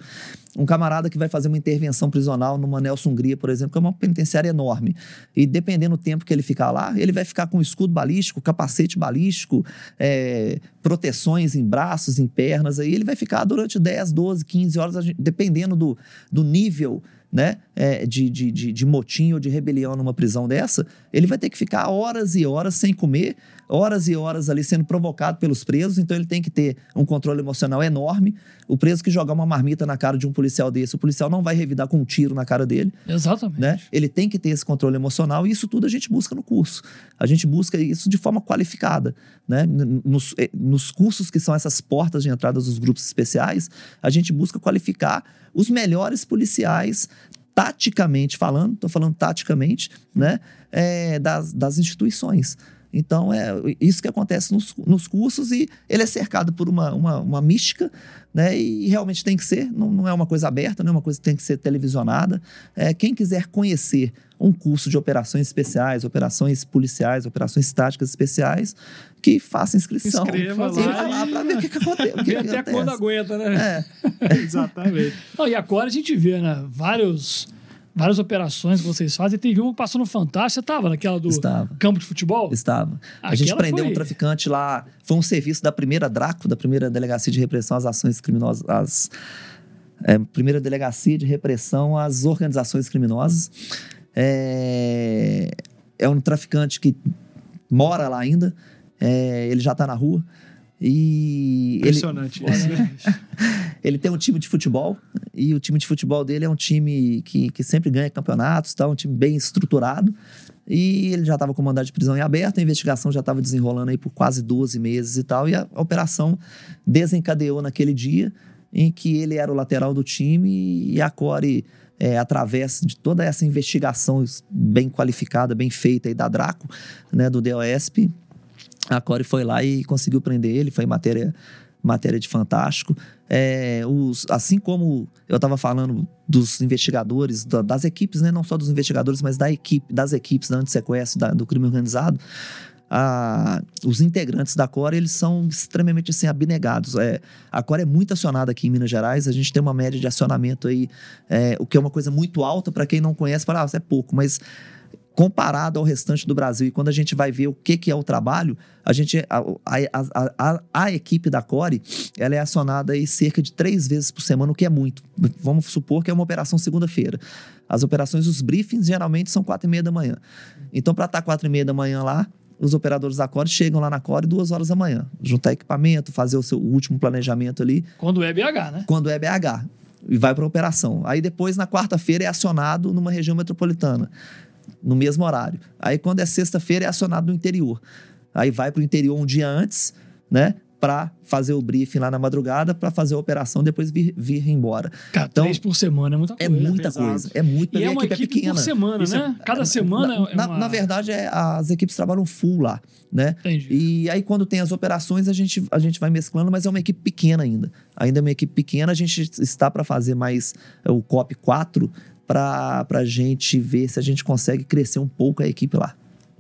Um camarada que vai fazer uma intervenção prisional numa Nelson Hungria, por exemplo, que é uma penitenciária enorme, e dependendo do tempo que ele ficar lá, ele vai ficar com escudo balístico, capacete balístico, é, proteções em braços, em pernas, aí ele vai ficar durante 10, 12, 15 horas, dependendo do, do nível né, é, de, de, de, de motim ou de rebelião numa prisão dessa, ele vai ter que ficar horas e horas sem comer, horas e horas ali sendo provocado pelos presos, então ele tem que ter um controle emocional enorme. O preso que jogar uma marmita na cara de um policial desse, o policial não vai revidar com um tiro na cara dele. Exatamente. Né? Ele tem que ter esse controle emocional e isso tudo a gente busca no curso. A gente busca isso de forma qualificada. Né? Nos, eh, nos cursos que são essas portas de entrada dos grupos especiais, a gente busca qualificar os melhores policiais taticamente falando, estou falando taticamente, né, é, das, das instituições. Então, é isso que acontece nos, nos cursos e ele é cercado por uma, uma, uma mística, né? E realmente tem que ser, não, não, é uma coisa aberta, não é uma coisa que tem que ser televisionada. É, quem quiser conhecer um curso de operações especiais, operações policiais, operações táticas especiais, que faça inscrição. Inscreva lá, lá para ver o que, que acontece. O que, <laughs> que até acontece. quando aguenta, né? É. <laughs> Exatamente. Não, e agora a gente vê, né? Vários várias operações que vocês fazem. Teve uma que passou no Fantástico. Você estava naquela do Estava. campo de futebol? Estava. A gente prendeu foi... um traficante lá. Foi um serviço da primeira Draco, da primeira Delegacia de Repressão às Ações Criminosas. Às, é, primeira Delegacia de Repressão às Organizações Criminosas. É, é um traficante que mora lá ainda. É, ele já está na rua. E Impressionante ele, isso, né? <laughs> ele tem um time de futebol e o time de futebol dele é um time que, que sempre ganha campeonatos, tá? um time bem estruturado. E ele já estava com mandado de prisão em aberto, a investigação já estava desenrolando aí por quase 12 meses e tal, e a operação desencadeou naquele dia em que ele era o lateral do time e a Core, é, através de toda essa investigação bem qualificada, bem feita aí da Draco, né, do DOSP, a Core foi lá e conseguiu prender ele, foi matéria, matéria de fantástico. É, os, assim como eu estava falando dos investigadores, da, das equipes, né? não só dos investigadores, mas da equipe, das equipes da antissequestro, do crime organizado, a, os integrantes da Core, eles são extremamente assim, abnegados. É, a Core é muito acionada aqui em Minas Gerais, a gente tem uma média de acionamento aí, é, o que é uma coisa muito alta para quem não conhece, fala, ah, isso é pouco, mas comparado ao restante do Brasil. E quando a gente vai ver o que, que é o trabalho, a gente a, a, a, a, equipe da Core ela é acionada aí cerca de três vezes por semana, o que é muito. Vamos supor que é uma operação segunda-feira. As operações, os briefings, geralmente são quatro e meia da manhã. Então, para estar tá quatro e meia da manhã lá, os operadores da Core chegam lá na Core duas horas da manhã, juntar equipamento, fazer o seu último planejamento ali. Quando é BH, né? Quando é BH. E vai para operação. Aí depois, na quarta-feira, é acionado numa região metropolitana no mesmo horário. Aí quando é sexta-feira é acionado no interior. Aí vai para o interior um dia antes, né? Para fazer o briefing lá na madrugada, para fazer a operação, depois vir, vir embora. Cara, então, três por semana é muita é coisa. É muita coisa. É muito. E é uma equipe, equipe é por semana, Isso né? É, Cada semana na, é uma... na, na, verdade, é, as equipes trabalham full lá, né? Entendi. E aí, quando tem as operações, a gente, a gente vai mesclando, mas é uma equipe pequena ainda. Ainda é uma equipe pequena, a gente está para fazer mais é, o COP 4, para a gente ver se a gente consegue crescer um pouco a equipe lá.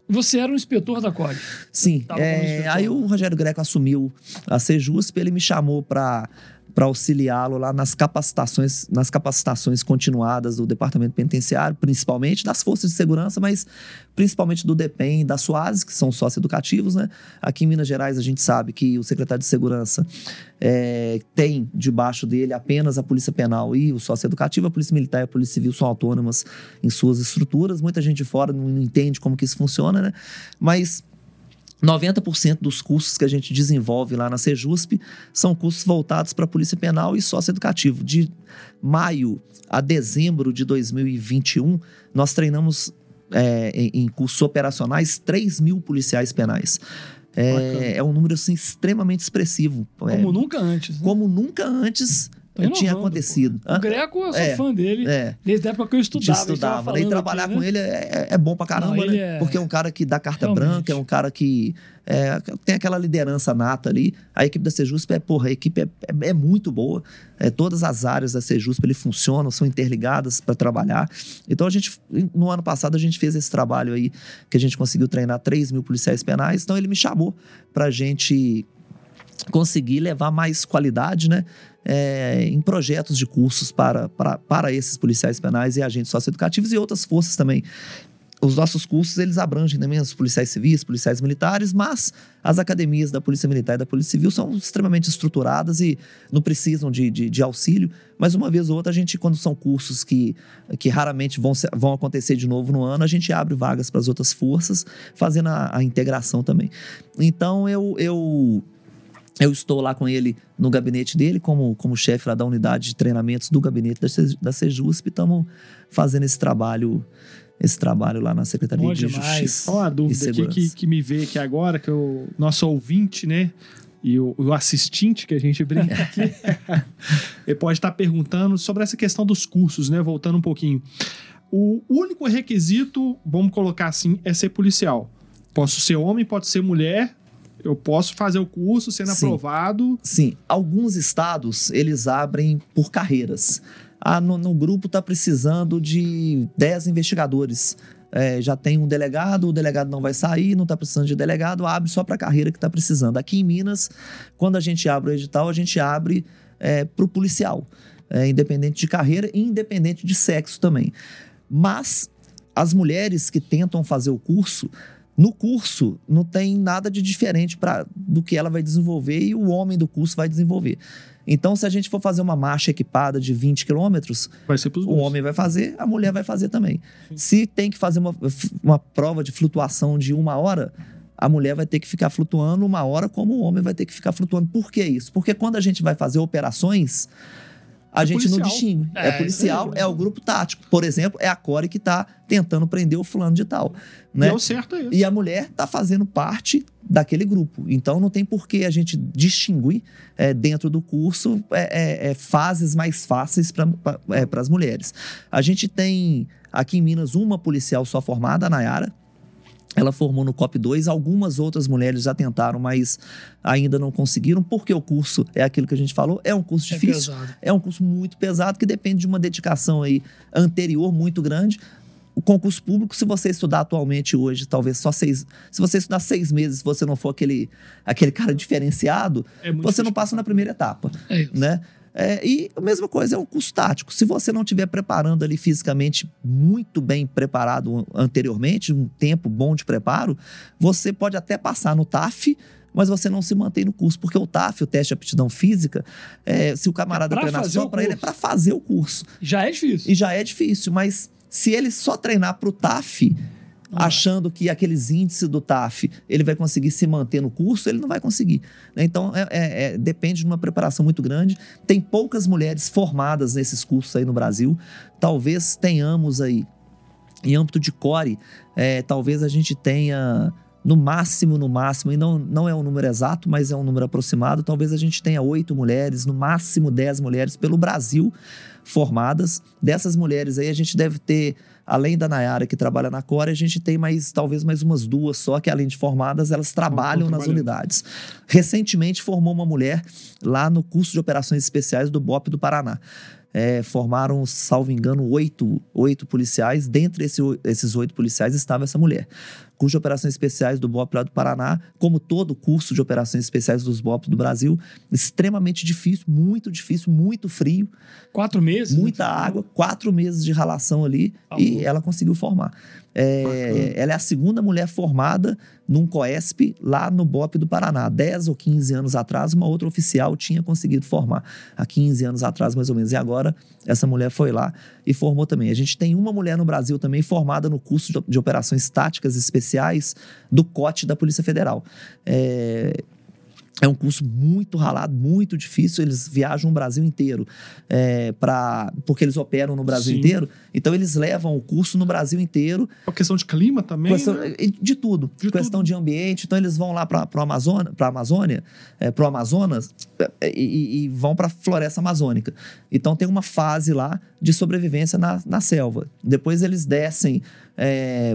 Você era um inspetor da COG? Sim. É, aí o Rogério Greco assumiu a Sejusp, ele me chamou para para auxiliá-lo lá nas capacitações, nas capacitações continuadas do Departamento Penitenciário, principalmente das forças de segurança, mas principalmente do DEPEN e da SUAS, que são socioeducativos, né? Aqui em Minas Gerais a gente sabe que o secretário de Segurança é, tem debaixo dele apenas a Polícia Penal e o socioeducativo, a Polícia Militar e a Polícia Civil são autônomas em suas estruturas. Muita gente de fora não entende como que isso funciona, né? Mas 90% dos cursos que a gente desenvolve lá na Sejusp são cursos voltados para a Polícia Penal e Socioeducativo. De maio a dezembro de 2021, nós treinamos é, em, em cursos operacionais 3 mil policiais penais. É, é, um número assim, extremamente expressivo. Como é, nunca antes. Né? Como nunca antes Tô tinha acontecido. pô. O Greco, eu sou É, fã dele. É. Desde a época que eu estudava. estudava. Daí falando trabalhar aqui, com né? ele é, é bom pra caramba, Não, né? é- Porque é um cara que dá carta Realmente. branca, é um cara que é, tem aquela liderança nata ali. A equipe da Sejusp é, porra, a equipe é, é- é muito boa. É, todas as áreas da Sejusp ele funcionam, são interligadas para trabalhar. Então a gente, no ano passado, a gente fez esse trabalho aí, que a gente conseguiu treinar 3 mil policiais penais. Então ele me chamou pra gente conseguir levar mais qualidade, né? É, em projetos de cursos para, para, para esses policiais penais e agentes socioeducativos e outras forças também. Os nossos cursos, eles abrangem também os policiais civis, policiais militares, mas as academias da Polícia Militar e da Polícia Civil são extremamente estruturadas e não precisam de, de, de auxílio. Mas uma vez ou outra, a gente, quando são cursos que, que raramente vão, vão acontecer de novo no ano, a gente abre vagas para as outras forças, fazendo a, a integração também. Então, eu, eu, eu estou lá com ele no gabinete dele, como, como chefe lá da unidade de treinamentos do gabinete da, da Sejusp. Estamos fazendo esse trabalho, esse trabalho lá na Secretaria Bom de demais. Justiça. Uma e dúvida aqui que, que me veio aqui agora, que o nosso ouvinte, né? E o, o assistente que a gente brinca <laughs> aqui, <laughs> ele pode estar perguntando sobre essa questão dos cursos, né? Voltando um pouquinho. O único requisito, vamos colocar assim, é ser policial. Posso ser homem, pode ser mulher, eu posso fazer o curso sendo Sim. aprovado. Sim, alguns estados eles abrem por carreiras. Ah, no, no grupo está precisando de 10 investigadores. É, já tem um delegado, o delegado não vai sair, não está precisando de delegado, abre só para a carreira que está precisando. Aqui em Minas, quando a gente abre o edital, a gente abre para o policial, é, independente de carreira e independente de sexo também. Mas as mulheres que tentam fazer o curso, no curso não tem nada de diferente pra, do que ela vai desenvolver e o homem do curso vai desenvolver. Então, se a gente for fazer uma marcha equipada de 20 quilômetros, o homem vai fazer, a mulher vai fazer também. Se tem que fazer uma, uma prova de flutuação de uma hora, a mulher vai ter que ficar flutuando uma hora, como o homem vai ter que ficar flutuando. Por que isso? Porque quando a gente vai fazer operações, a É gente não policial. distingue. É, É, policial, aí. é o grupo tático. Por exemplo, é a Core que está tentando prender o fulano de tal. E Né? é o certo é isso. E a mulher está fazendo parte daquele grupo. Então não tem por que a gente distinguir é, dentro do curso é, é, é, fases mais fáceis para as mulheres. A gente tem aqui em Minas uma policial só formada, a Nayara. Ela formou no COP2, algumas outras mulheres já tentaram, mas ainda não conseguiram, porque o curso é aquilo que a gente falou, é um curso É difícil. pesado. É um curso muito pesado que depende de uma dedicação aí anterior muito grande. O concurso público, se você estudar atualmente hoje, talvez só seis. Se você estudar seis meses, se você não for aquele, aquele cara diferenciado, É você não passa na primeira etapa, É isso. né? É, e a mesma coisa é um curso tático. Se você não estiver preparando ali fisicamente muito bem preparado anteriormente, um tempo bom de preparo, você pode até passar no TAF, mas você não se mantém no curso, porque o TAF, o teste de aptidão física, é, se o camarada É treinar só para ele, é para fazer o curso. Já é difícil. E já é difícil, mas se ele só treinar para o TAF, Não achando que aqueles índices do TAF ele vai conseguir se manter no curso, ele não vai conseguir. né? Então, é- é- é- depende de uma preparação muito grande. Tem poucas mulheres formadas nesses cursos aí no Brasil. Talvez tenhamos aí, em âmbito de core, é, talvez a gente tenha. No máximo, no máximo, e não, não é um número exato, mas é um número aproximado. Talvez a gente tenha oito mulheres, no máximo dez mulheres pelo Brasil formadas. Dessas mulheres aí, a gente deve ter além da Nayara que trabalha na Core, a gente tem mais talvez mais umas duas só que além de formadas, elas trabalham nas unidades. Recentemente formou uma mulher lá no curso de operações especiais do BOP do Paraná. É, formaram, salvo engano, oito, oito policiais. Dentre esse, esses oito policiais estava essa mulher. Curso de operações especiais do BOP lá do Paraná, como todo curso de operações especiais dos BOP do Brasil, extremamente difícil, muito difícil, muito frio Quatro meses? muita né? água, quatro meses de ralação ali Tá e bom. ela conseguiu formar. É, ela é a segunda mulher formada num COESP lá no BOP do Paraná. 10 ou 15 anos atrás, uma outra oficial tinha conseguido formar. Há 15 anos atrás, mais ou menos. E agora, essa mulher foi lá e formou também. A gente tem uma mulher no Brasil também formada no curso de operações táticas especiais do COT da Polícia Federal. É, É um curso muito ralado, muito difícil. Eles viajam o Brasil inteiro, é, pra, porque eles operam no Brasil Sim. inteiro. Então, eles levam o curso no Brasil inteiro A questão de clima também. Questão- né? de tudo. De questão tudo. de ambiente. Então, eles vão lá para a Amazônia, pra Amazônia é, pro Amazonas é, e, e- e vão para a floresta amazônica. Então, tem uma fase lá de sobrevivência na, na selva. Depois, eles descem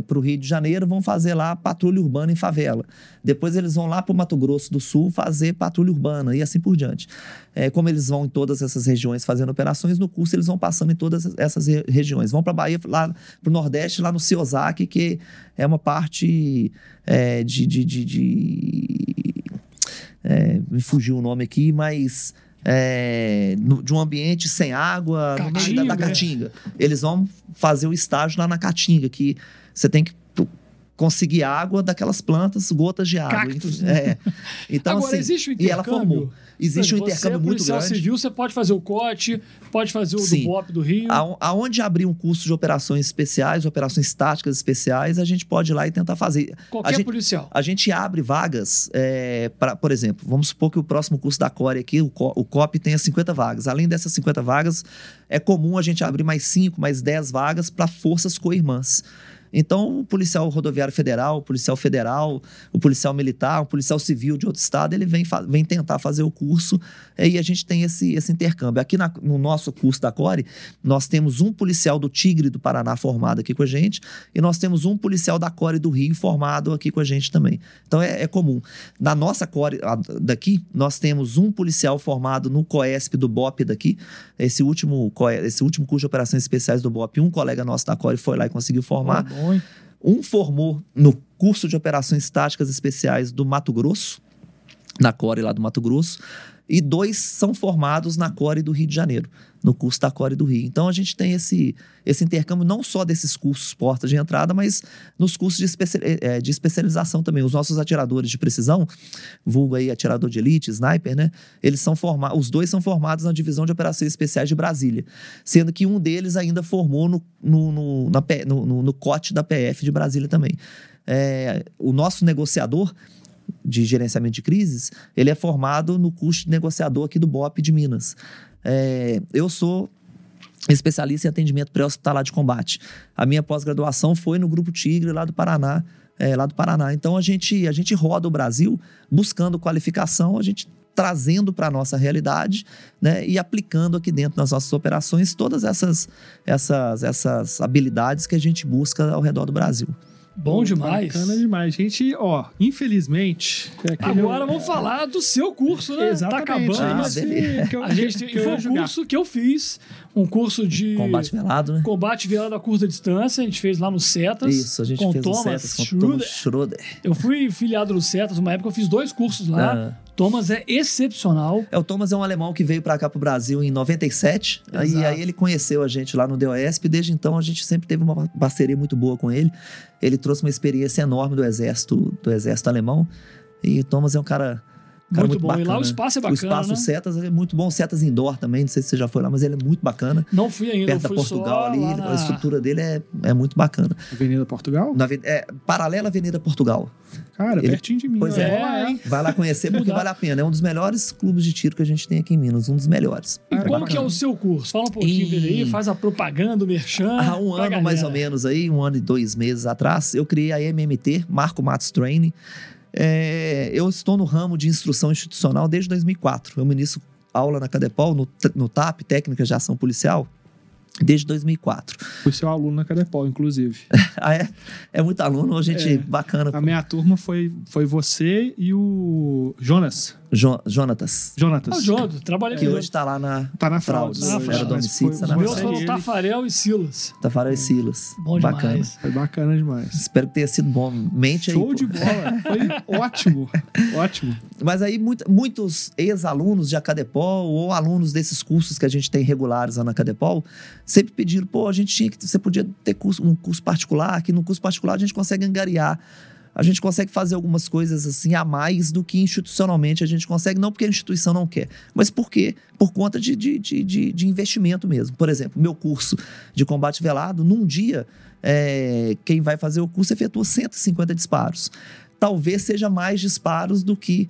para o Rio de Janeiro, vão fazer lá patrulha urbana em favela. Depois, eles vão lá para o Mato Grosso do Sul fazer patrulha urbana e assim por diante. É, como eles vão em todas essas regiões fazendo operações, no curso eles vão passando em todas essas re- regiões. Vão para Bahia, lá para o Nordeste, lá no Ciosaki, que é uma parte é, de. de, de- de- é, me fugiu o nome aqui, mas. É, no- de um ambiente sem água, no meio da, da Caatinga. Eles vão fazer o estágio lá na Caatinga, que você tem que conseguir água daquelas plantas, gotas de água. Né? é. Então, Agora, assim, existe o e ela intercâmbio? formou. Existe um intercâmbio você é muito policial grande. civil, você pode fazer o COT, pode fazer o Sim. do BOP do Rio. Aon- Aonde abrir um curso de operações especiais, operações táticas especiais, a gente pode ir lá e tentar fazer. Qualquer a gente- policial. A gente abre vagas, é, pra, por exemplo, vamos supor que o próximo curso da Core aqui, o, Co- o COP, tenha 50 vagas. Além dessas 50 vagas, é comum a gente abrir mais 5, mais 10 vagas para forças co-irmãs. Então, o policial rodoviário federal, o policial federal, o policial militar, o policial civil de outro estado, ele vem, vem tentar fazer o curso é, e a gente tem esse, esse intercâmbio. Aqui na- no nosso curso da Core, nós temos um policial do Tigre do Paraná formado aqui com a gente e nós temos um policial da Core do Rio formado aqui com a gente também. Então, é, é comum. Na nossa Core a- daqui, nós temos um policial formado no COESP do BOP daqui. Esse último, esse último curso de operações especiais do BOP, um colega nosso da Core foi lá e conseguiu formar. Hein? Um formou no curso de operações táticas especiais do Mato Grosso, na Core lá do Mato Grosso, e dois são formados na Core do Rio de Janeiro, no curso da Core do Rio. Então a gente tem esse, esse intercâmbio não só desses cursos portas de entrada, mas nos cursos de, especia- eh, de especialização também. Os nossos atiradores de precisão, vulgo aí atirador de elite, sniper, né? Eles são formados, os dois são formados na divisão de operações especiais de Brasília, sendo que um deles ainda formou no, no, no, na no, no, no COT da PF de Brasília também. É, o nosso negociador de gerenciamento de crises, ele é formado no curso de negociador aqui do BOP de Minas. É, eu sou especialista em atendimento pré-hospitalar de combate. A minha pós-graduação foi no Grupo Tigre, lá do Paraná. é, lá do Paraná. Então a gente, a gente roda o Brasil buscando qualificação, a gente trazendo para a nossa realidade né, e aplicando aqui dentro nas nossas operações todas essas, essas, essas habilidades que a gente busca ao redor do Brasil. Bom demais. Bacana demais. Gente, ó, infelizmente. é Agora vamos falar do seu curso, né? Exatamente. Tá acabando. Ah, mas beleza. que eu- a gente que eu foi um curso que eu fiz, um curso de Combate velado, né? combate virado a curta distância, a gente fez lá no Cetas. Isso, a gente com fez o Thomas Cetas com o Schroeder. Thomas Schroeder. Eu fui filiado no Cetas, uma época eu fiz dois cursos lá. Ah. Thomas é excepcional. É, o Thomas é um alemão que veio pra cá pro Brasil em 97. Aí, Exato. aí ele conheceu a gente lá no DOSP. Desde então a gente sempre teve uma parceria muito boa com ele. Ele trouxe uma experiência enorme do exército, do exército alemão. E o Thomas é um cara, cara Muito muito, bom. bacana. E lá o espaço é bacana, O espaço né? Setas é muito bom. Setas Indoor também, não sei se você já foi lá, mas ele é muito bacana. Não fui ainda, Perto da fui Portugal só ali, na... a estrutura dele é, é muito bacana. Avenida Portugal? Na, é, paralela à Avenida Portugal. Cara, Ele- pertinho de mim. Pois é. Hein? Vai lá conhecer porque vale a pena. É um dos melhores clubes de tiro que a gente tem aqui em Minas, um dos melhores. E Ah, como bacana. que é o seu curso? Fala um pouquinho E- dele aí, faz a propaganda, o merchan. Há um ano mais galera. ou menos aí, um ano e dois meses atrás, eu criei a MMT, Marco Matos Training. É, eu estou no ramo de instrução institucional desde 2004. Eu ministro aula na Cadepol, no, no TAP, Técnicas de Ação Policial, desde 2004. Fui seu aluno na Cadepol, inclusive. <laughs> Ah, é, é muito aluno, gente É. bacana. A minha turma foi, foi você e o Jonas. Jo, Jonatas, Ah, Jonatas. o Jonathan, trabalha que hoje está lá na Tá na fraude. Era tá na Meus você foram e ele. Tafarel e Silas. Tafarel e Silas. Bom bacana. demais. Foi bacana demais. Espero que tenha sido bom. Mente aí. Show de bola. Foi <laughs> ótimo. Ótimo. Mas aí muito- muitos ex-alunos de Acadepol ou alunos desses cursos que a gente tem regulares lá na Acadepol sempre pediram, pô, a gente tinha que, você podia ter curso- um curso particular, que no curso particular a gente consegue angariar, a gente consegue fazer algumas coisas assim a mais do que institucionalmente a gente consegue, não porque a instituição não quer, mas porque por conta de, de, de, de- investimento mesmo. Por exemplo, meu curso de combate velado, num dia, é, quem vai fazer o curso efetua 150 disparos. Talvez seja mais disparos do que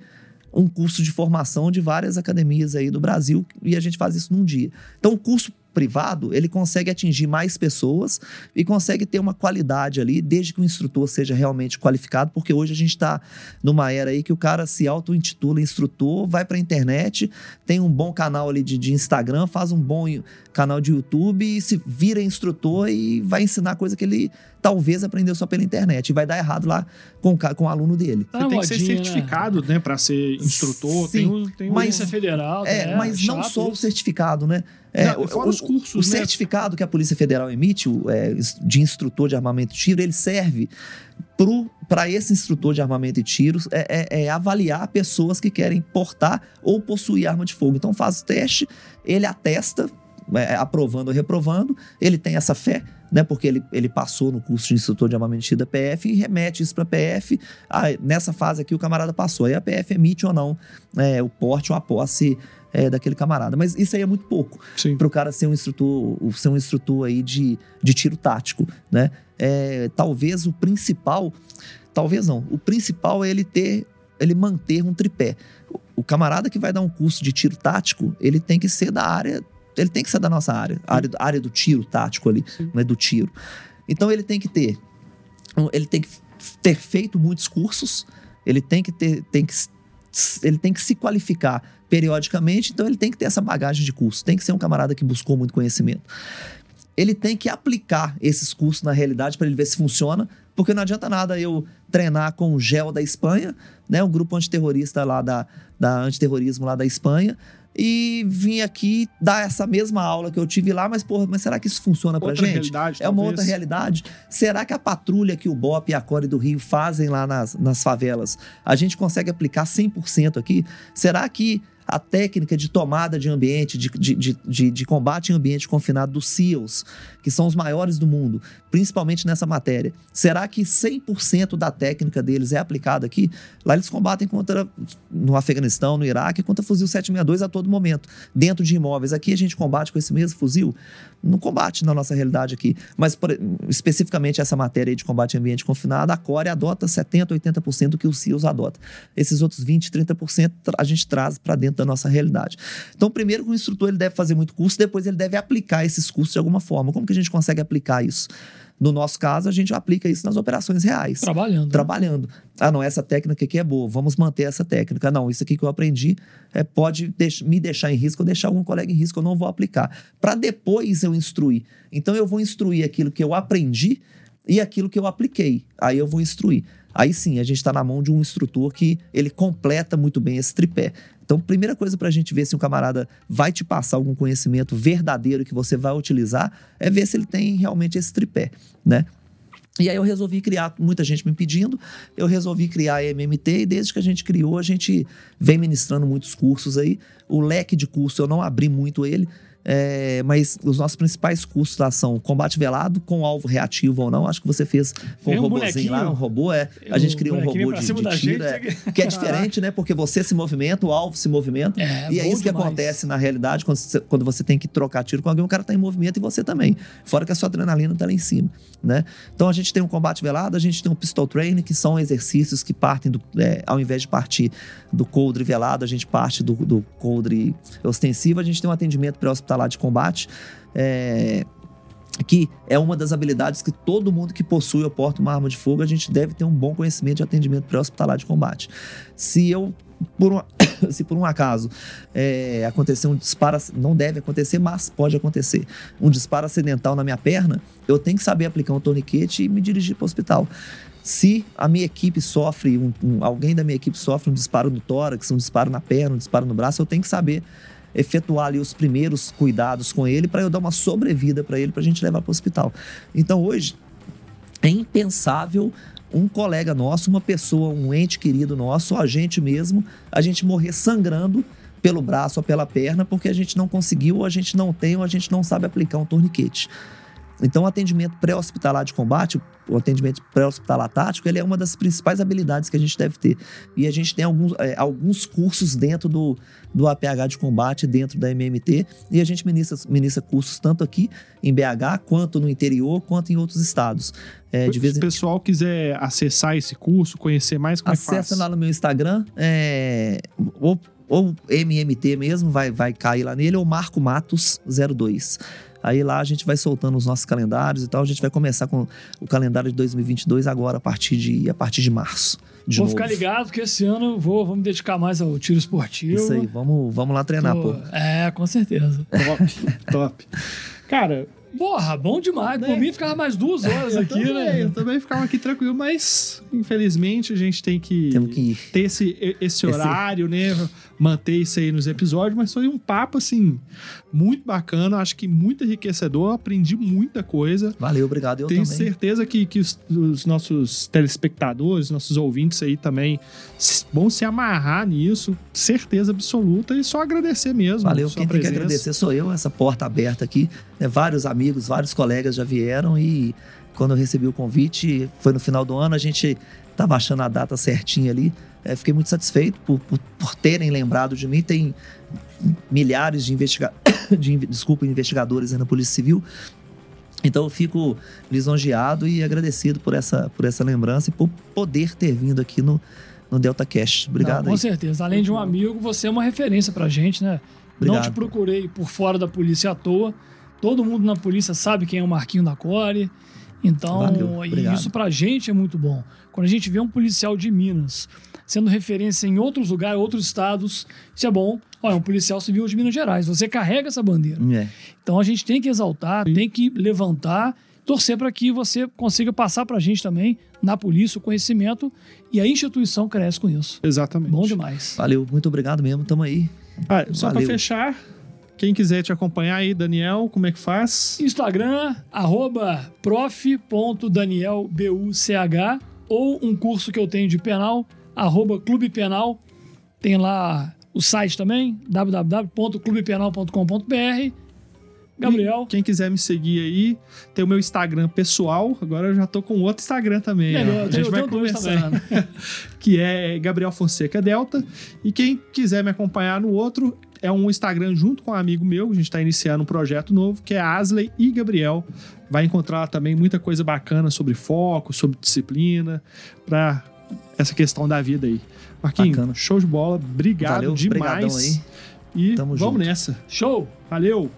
um curso de formação de várias academias aí do Brasil e a gente faz isso num dia. Então, o curso privado, ele consegue atingir mais pessoas e consegue ter uma qualidade ali, desde que o instrutor seja realmente qualificado, porque hoje a gente está numa era aí que o cara se auto-intitula instrutor, vai para a internet, tem um bom canal ali de, de, Instagram, faz um bom canal de YouTube e se vira instrutor e vai ensinar coisa que ele talvez aprendeu só pela internet e vai dar errado lá com, com o aluno dele. Você tem que ser certificado, né, né para ser instrutor. Sim, tem, tem mas, Federal. É, é mas não só o certificado, né? É, não, fora o, os cursos, o, o né? certificado que a Polícia Federal emite o, é, de instrutor de armamento e tiro, ele serve para esse instrutor de armamento e tiros é, é, é, avaliar pessoas que querem portar ou possuir arma de fogo. Então faz o teste, ele atesta, é, aprovando ou reprovando, ele tem essa fé, né? Porque ele, ele passou no curso de instrutor de armamento da PF e remete isso para a PF. Ah, nessa fase aqui o camarada passou. Aí a PF emite ou não é, o porte ou a posse é, daquele camarada. Mas isso aí é muito pouco para o cara ser um instrutor, ser um instrutor aí de, de tiro tático, né? É, talvez o principal, talvez não, o principal é ele ter, ele manter um tripé. O camarada que vai dar um curso de tiro tático, ele tem que ser da área, ele tem que ser da nossa área, área, área do tiro tático ali, não é do tiro. Então ele tem que ter, ele tem que ter feito muitos cursos, ele tem que ter, tem que ele tem que se qualificar periodicamente, então ele tem que ter essa bagagem de curso, tem que ser um camarada que buscou muito conhecimento. Ele tem que aplicar esses cursos na realidade para ele ver se funciona, porque não adianta nada eu treinar com o GEL da Espanha, né, um grupo antiterrorista lá da, da antiterrorismo lá da Espanha, e vim aqui dar essa mesma aula que eu tive lá, mas, porra, mas será que isso funciona pra outra gente? Realidade, é uma outra realidade. Será que a patrulha que o BOP e a Core do Rio fazem lá nas, nas favelas, a gente consegue aplicar 100% aqui? Será que a técnica de tomada de ambiente, de, de, de, de, combate em ambiente confinado dos SEALs, que são os maiores do mundo, principalmente nessa matéria. Será que 100% da técnica deles é aplicada aqui? Lá eles combatem contra, no Afeganistão, no Iraque, contra fuzil 762 a todo momento, dentro de imóveis. Aqui a gente combate com esse mesmo fuzil? Não combate na nossa realidade aqui. Mas, por, especificamente essa matéria de combate ambiente confinado, a Core adota 70%, 80% do que os SEALs adotam. Esses outros 20%, 30% a gente traz para dentro da nossa realidade. Então, primeiro que o instrutor ele deve fazer muito curso, depois ele deve aplicar esses cursos de alguma forma. Como que a gente consegue aplicar isso? No nosso caso, a gente aplica isso nas operações reais. Trabalhando. Né? Trabalhando. Né? Ah, não, essa técnica aqui é boa, vamos manter essa técnica. Não, isso aqui que eu aprendi é, pode deix me deixar em risco ou deixar algum colega em risco, eu não vou aplicar. Para depois eu instruir. Então, eu vou instruir aquilo que eu aprendi e aquilo que eu apliquei. Aí eu vou instruir. Aí sim, a gente está na mão de um instrutor que ele completa muito bem esse tripé. Então, primeira coisa para a gente ver se um camarada vai te passar algum conhecimento verdadeiro que você vai utilizar é ver se ele tem realmente esse tripé, né? E aí eu resolvi criar, muita gente me pedindo, eu resolvi criar a MMT e desde que a gente criou, a gente vem ministrando muitos cursos aí. O leque de curso eu não abri muito ele, é, mas os nossos principais custos lá são combate velado com alvo reativo ou não. Acho que você fez com um, robôzinho lá, um robô, é. A gente cria um robô de, de tiro, é, que é diferente, né? Porque você se movimenta, o alvo se movimenta. É, e é isso demais. que acontece na realidade quando você, quando você tem que trocar tiro com alguém, o cara tá em movimento e você também. Fora que a sua adrenalina tá lá em cima, né? Então a gente tem um combate velado, a gente tem um pistol training, que são exercícios que partem do. É, ao invés de partir do coldre velado, a gente parte do, do coldre ostensivo, a gente tem um atendimento pré-hospitalar lá de combate. É, que é uma das habilidades que todo mundo que possui ou porta uma arma de fogo, a gente deve ter um bom conhecimento de atendimento pré-hospitalar de combate. Se eu, por um, <coughs> se por um acaso é, acontecer um disparo, não deve acontecer, mas pode acontecer, um disparo acidental na minha perna, eu tenho que saber aplicar um torniquete e me dirigir para o hospital. Se a minha equipe sofre, um, um, alguém da minha equipe sofre um disparo no tórax, um disparo na perna, um disparo no braço, eu tenho que saber efetuar ali os primeiros cuidados com ele para eu dar uma sobrevida para ele para a gente levar para o hospital. Então hoje é impensável um colega nosso, uma pessoa, um ente querido nosso, a gente mesmo, a gente morrer sangrando pelo braço ou pela perna porque a gente não conseguiu, ou a gente não tem, ou a gente não sabe aplicar um torniquete. Então, o atendimento pré-hospitalar de combate, o atendimento pré-hospitalar tático, ele é uma das principais habilidades que a gente deve ter. E a gente tem alguns, é, alguns cursos dentro do, do APH de combate, dentro da MMT, e a gente ministra, ministra cursos tanto aqui em BH, quanto no interior, quanto em outros estados. É, de vez Se o pessoal quiser acessar esse curso, conhecer mais, como Acessa é que faz? lá no meu Instagram, é, ou, ou MMT mesmo, vai, vai cair lá nele, ou Marco Matos 02. Aí lá a gente vai soltando os nossos calendários e tal. A gente vai começar com o calendário de 2022 agora, a partir de, a partir de março. De vou novo. ficar ligado, porque esse ano vou, vou me dedicar mais ao tiro esportivo. Isso aí, vamos, vamos lá treinar, Tô- pô. É, com certeza. <laughs> Top, top. Cara, Porra, bom demais. Por Né? mim, ficava mais duas horas eu aqui, também, né? eu também ficava aqui tranquilo, mas infelizmente a gente tem que, Temos que ir. ter esse, esse horário, né? Manter isso aí nos episódios, mas foi um papo, assim, muito bacana, acho que muito enriquecedor, aprendi muita coisa. Valeu, obrigado. Eu Tenho também. certeza que, que os, os nossos telespectadores, nossos ouvintes aí também vão se amarrar nisso, certeza absoluta, e só agradecer mesmo. Valeu, quem tem que presença. agradecer sou eu, essa porta aberta aqui. né? vários amigos, vários colegas já vieram e quando eu recebi o convite, foi no final do ano, a gente tava achando a data certinha ali. É, fiquei muito satisfeito por, por, por terem lembrado de mim. Tem milhares de, investiga <coughs> de desculpa, investigadores aí na Polícia Civil. Então eu fico lisonjeado e agradecido por essa, por essa lembrança e por poder ter vindo aqui no, no Delta Cash. Obrigado Não, com aí. certeza. Além de um amigo, você é uma referência pra gente, né? Não Obrigado. te procurei por fora da polícia à toa. Todo mundo na polícia sabe quem é o Marquinho da Core. Então, Valeu, isso pra gente é muito bom. Quando a gente vê um policial de Minas sendo referência em outros lugares, outros estados, isso é bom. Olha, um policial civil de Minas Gerais. Você carrega essa bandeira. É. Então a gente tem que exaltar, tem que levantar, torcer para que você consiga passar para a gente também, na polícia, o conhecimento e a instituição cresce com isso. Exatamente. Bom demais. Valeu, muito obrigado mesmo. Tamo aí. Ah, só para fechar, quem quiser te acompanhar aí, Daniel, como é que faz? Instagram, arroba prof.danielbuch ou um curso que eu tenho de penal, arroba Clube Penal. Tem lá o site também, www.clubepenal.com.br. Gabriel, Quem quiser me seguir aí, tem o meu Instagram pessoal. Agora eu já tô com outro Instagram também. Melhor, eu a gente vai conversando. <laughs> que é Gabriel Fonseca Delta. E quem quiser me acompanhar no outro, é um Instagram junto com um amigo meu. A gente está iniciando um projeto novo, que é Asley e Gabriel. Vai encontrar também muita coisa bacana sobre foco, sobre disciplina, para essa questão da vida aí. Marquinhos, Bacana. show de bola. Obrigado Valeu, demais. E Tamo vamos junto. nessa. show! Valeu!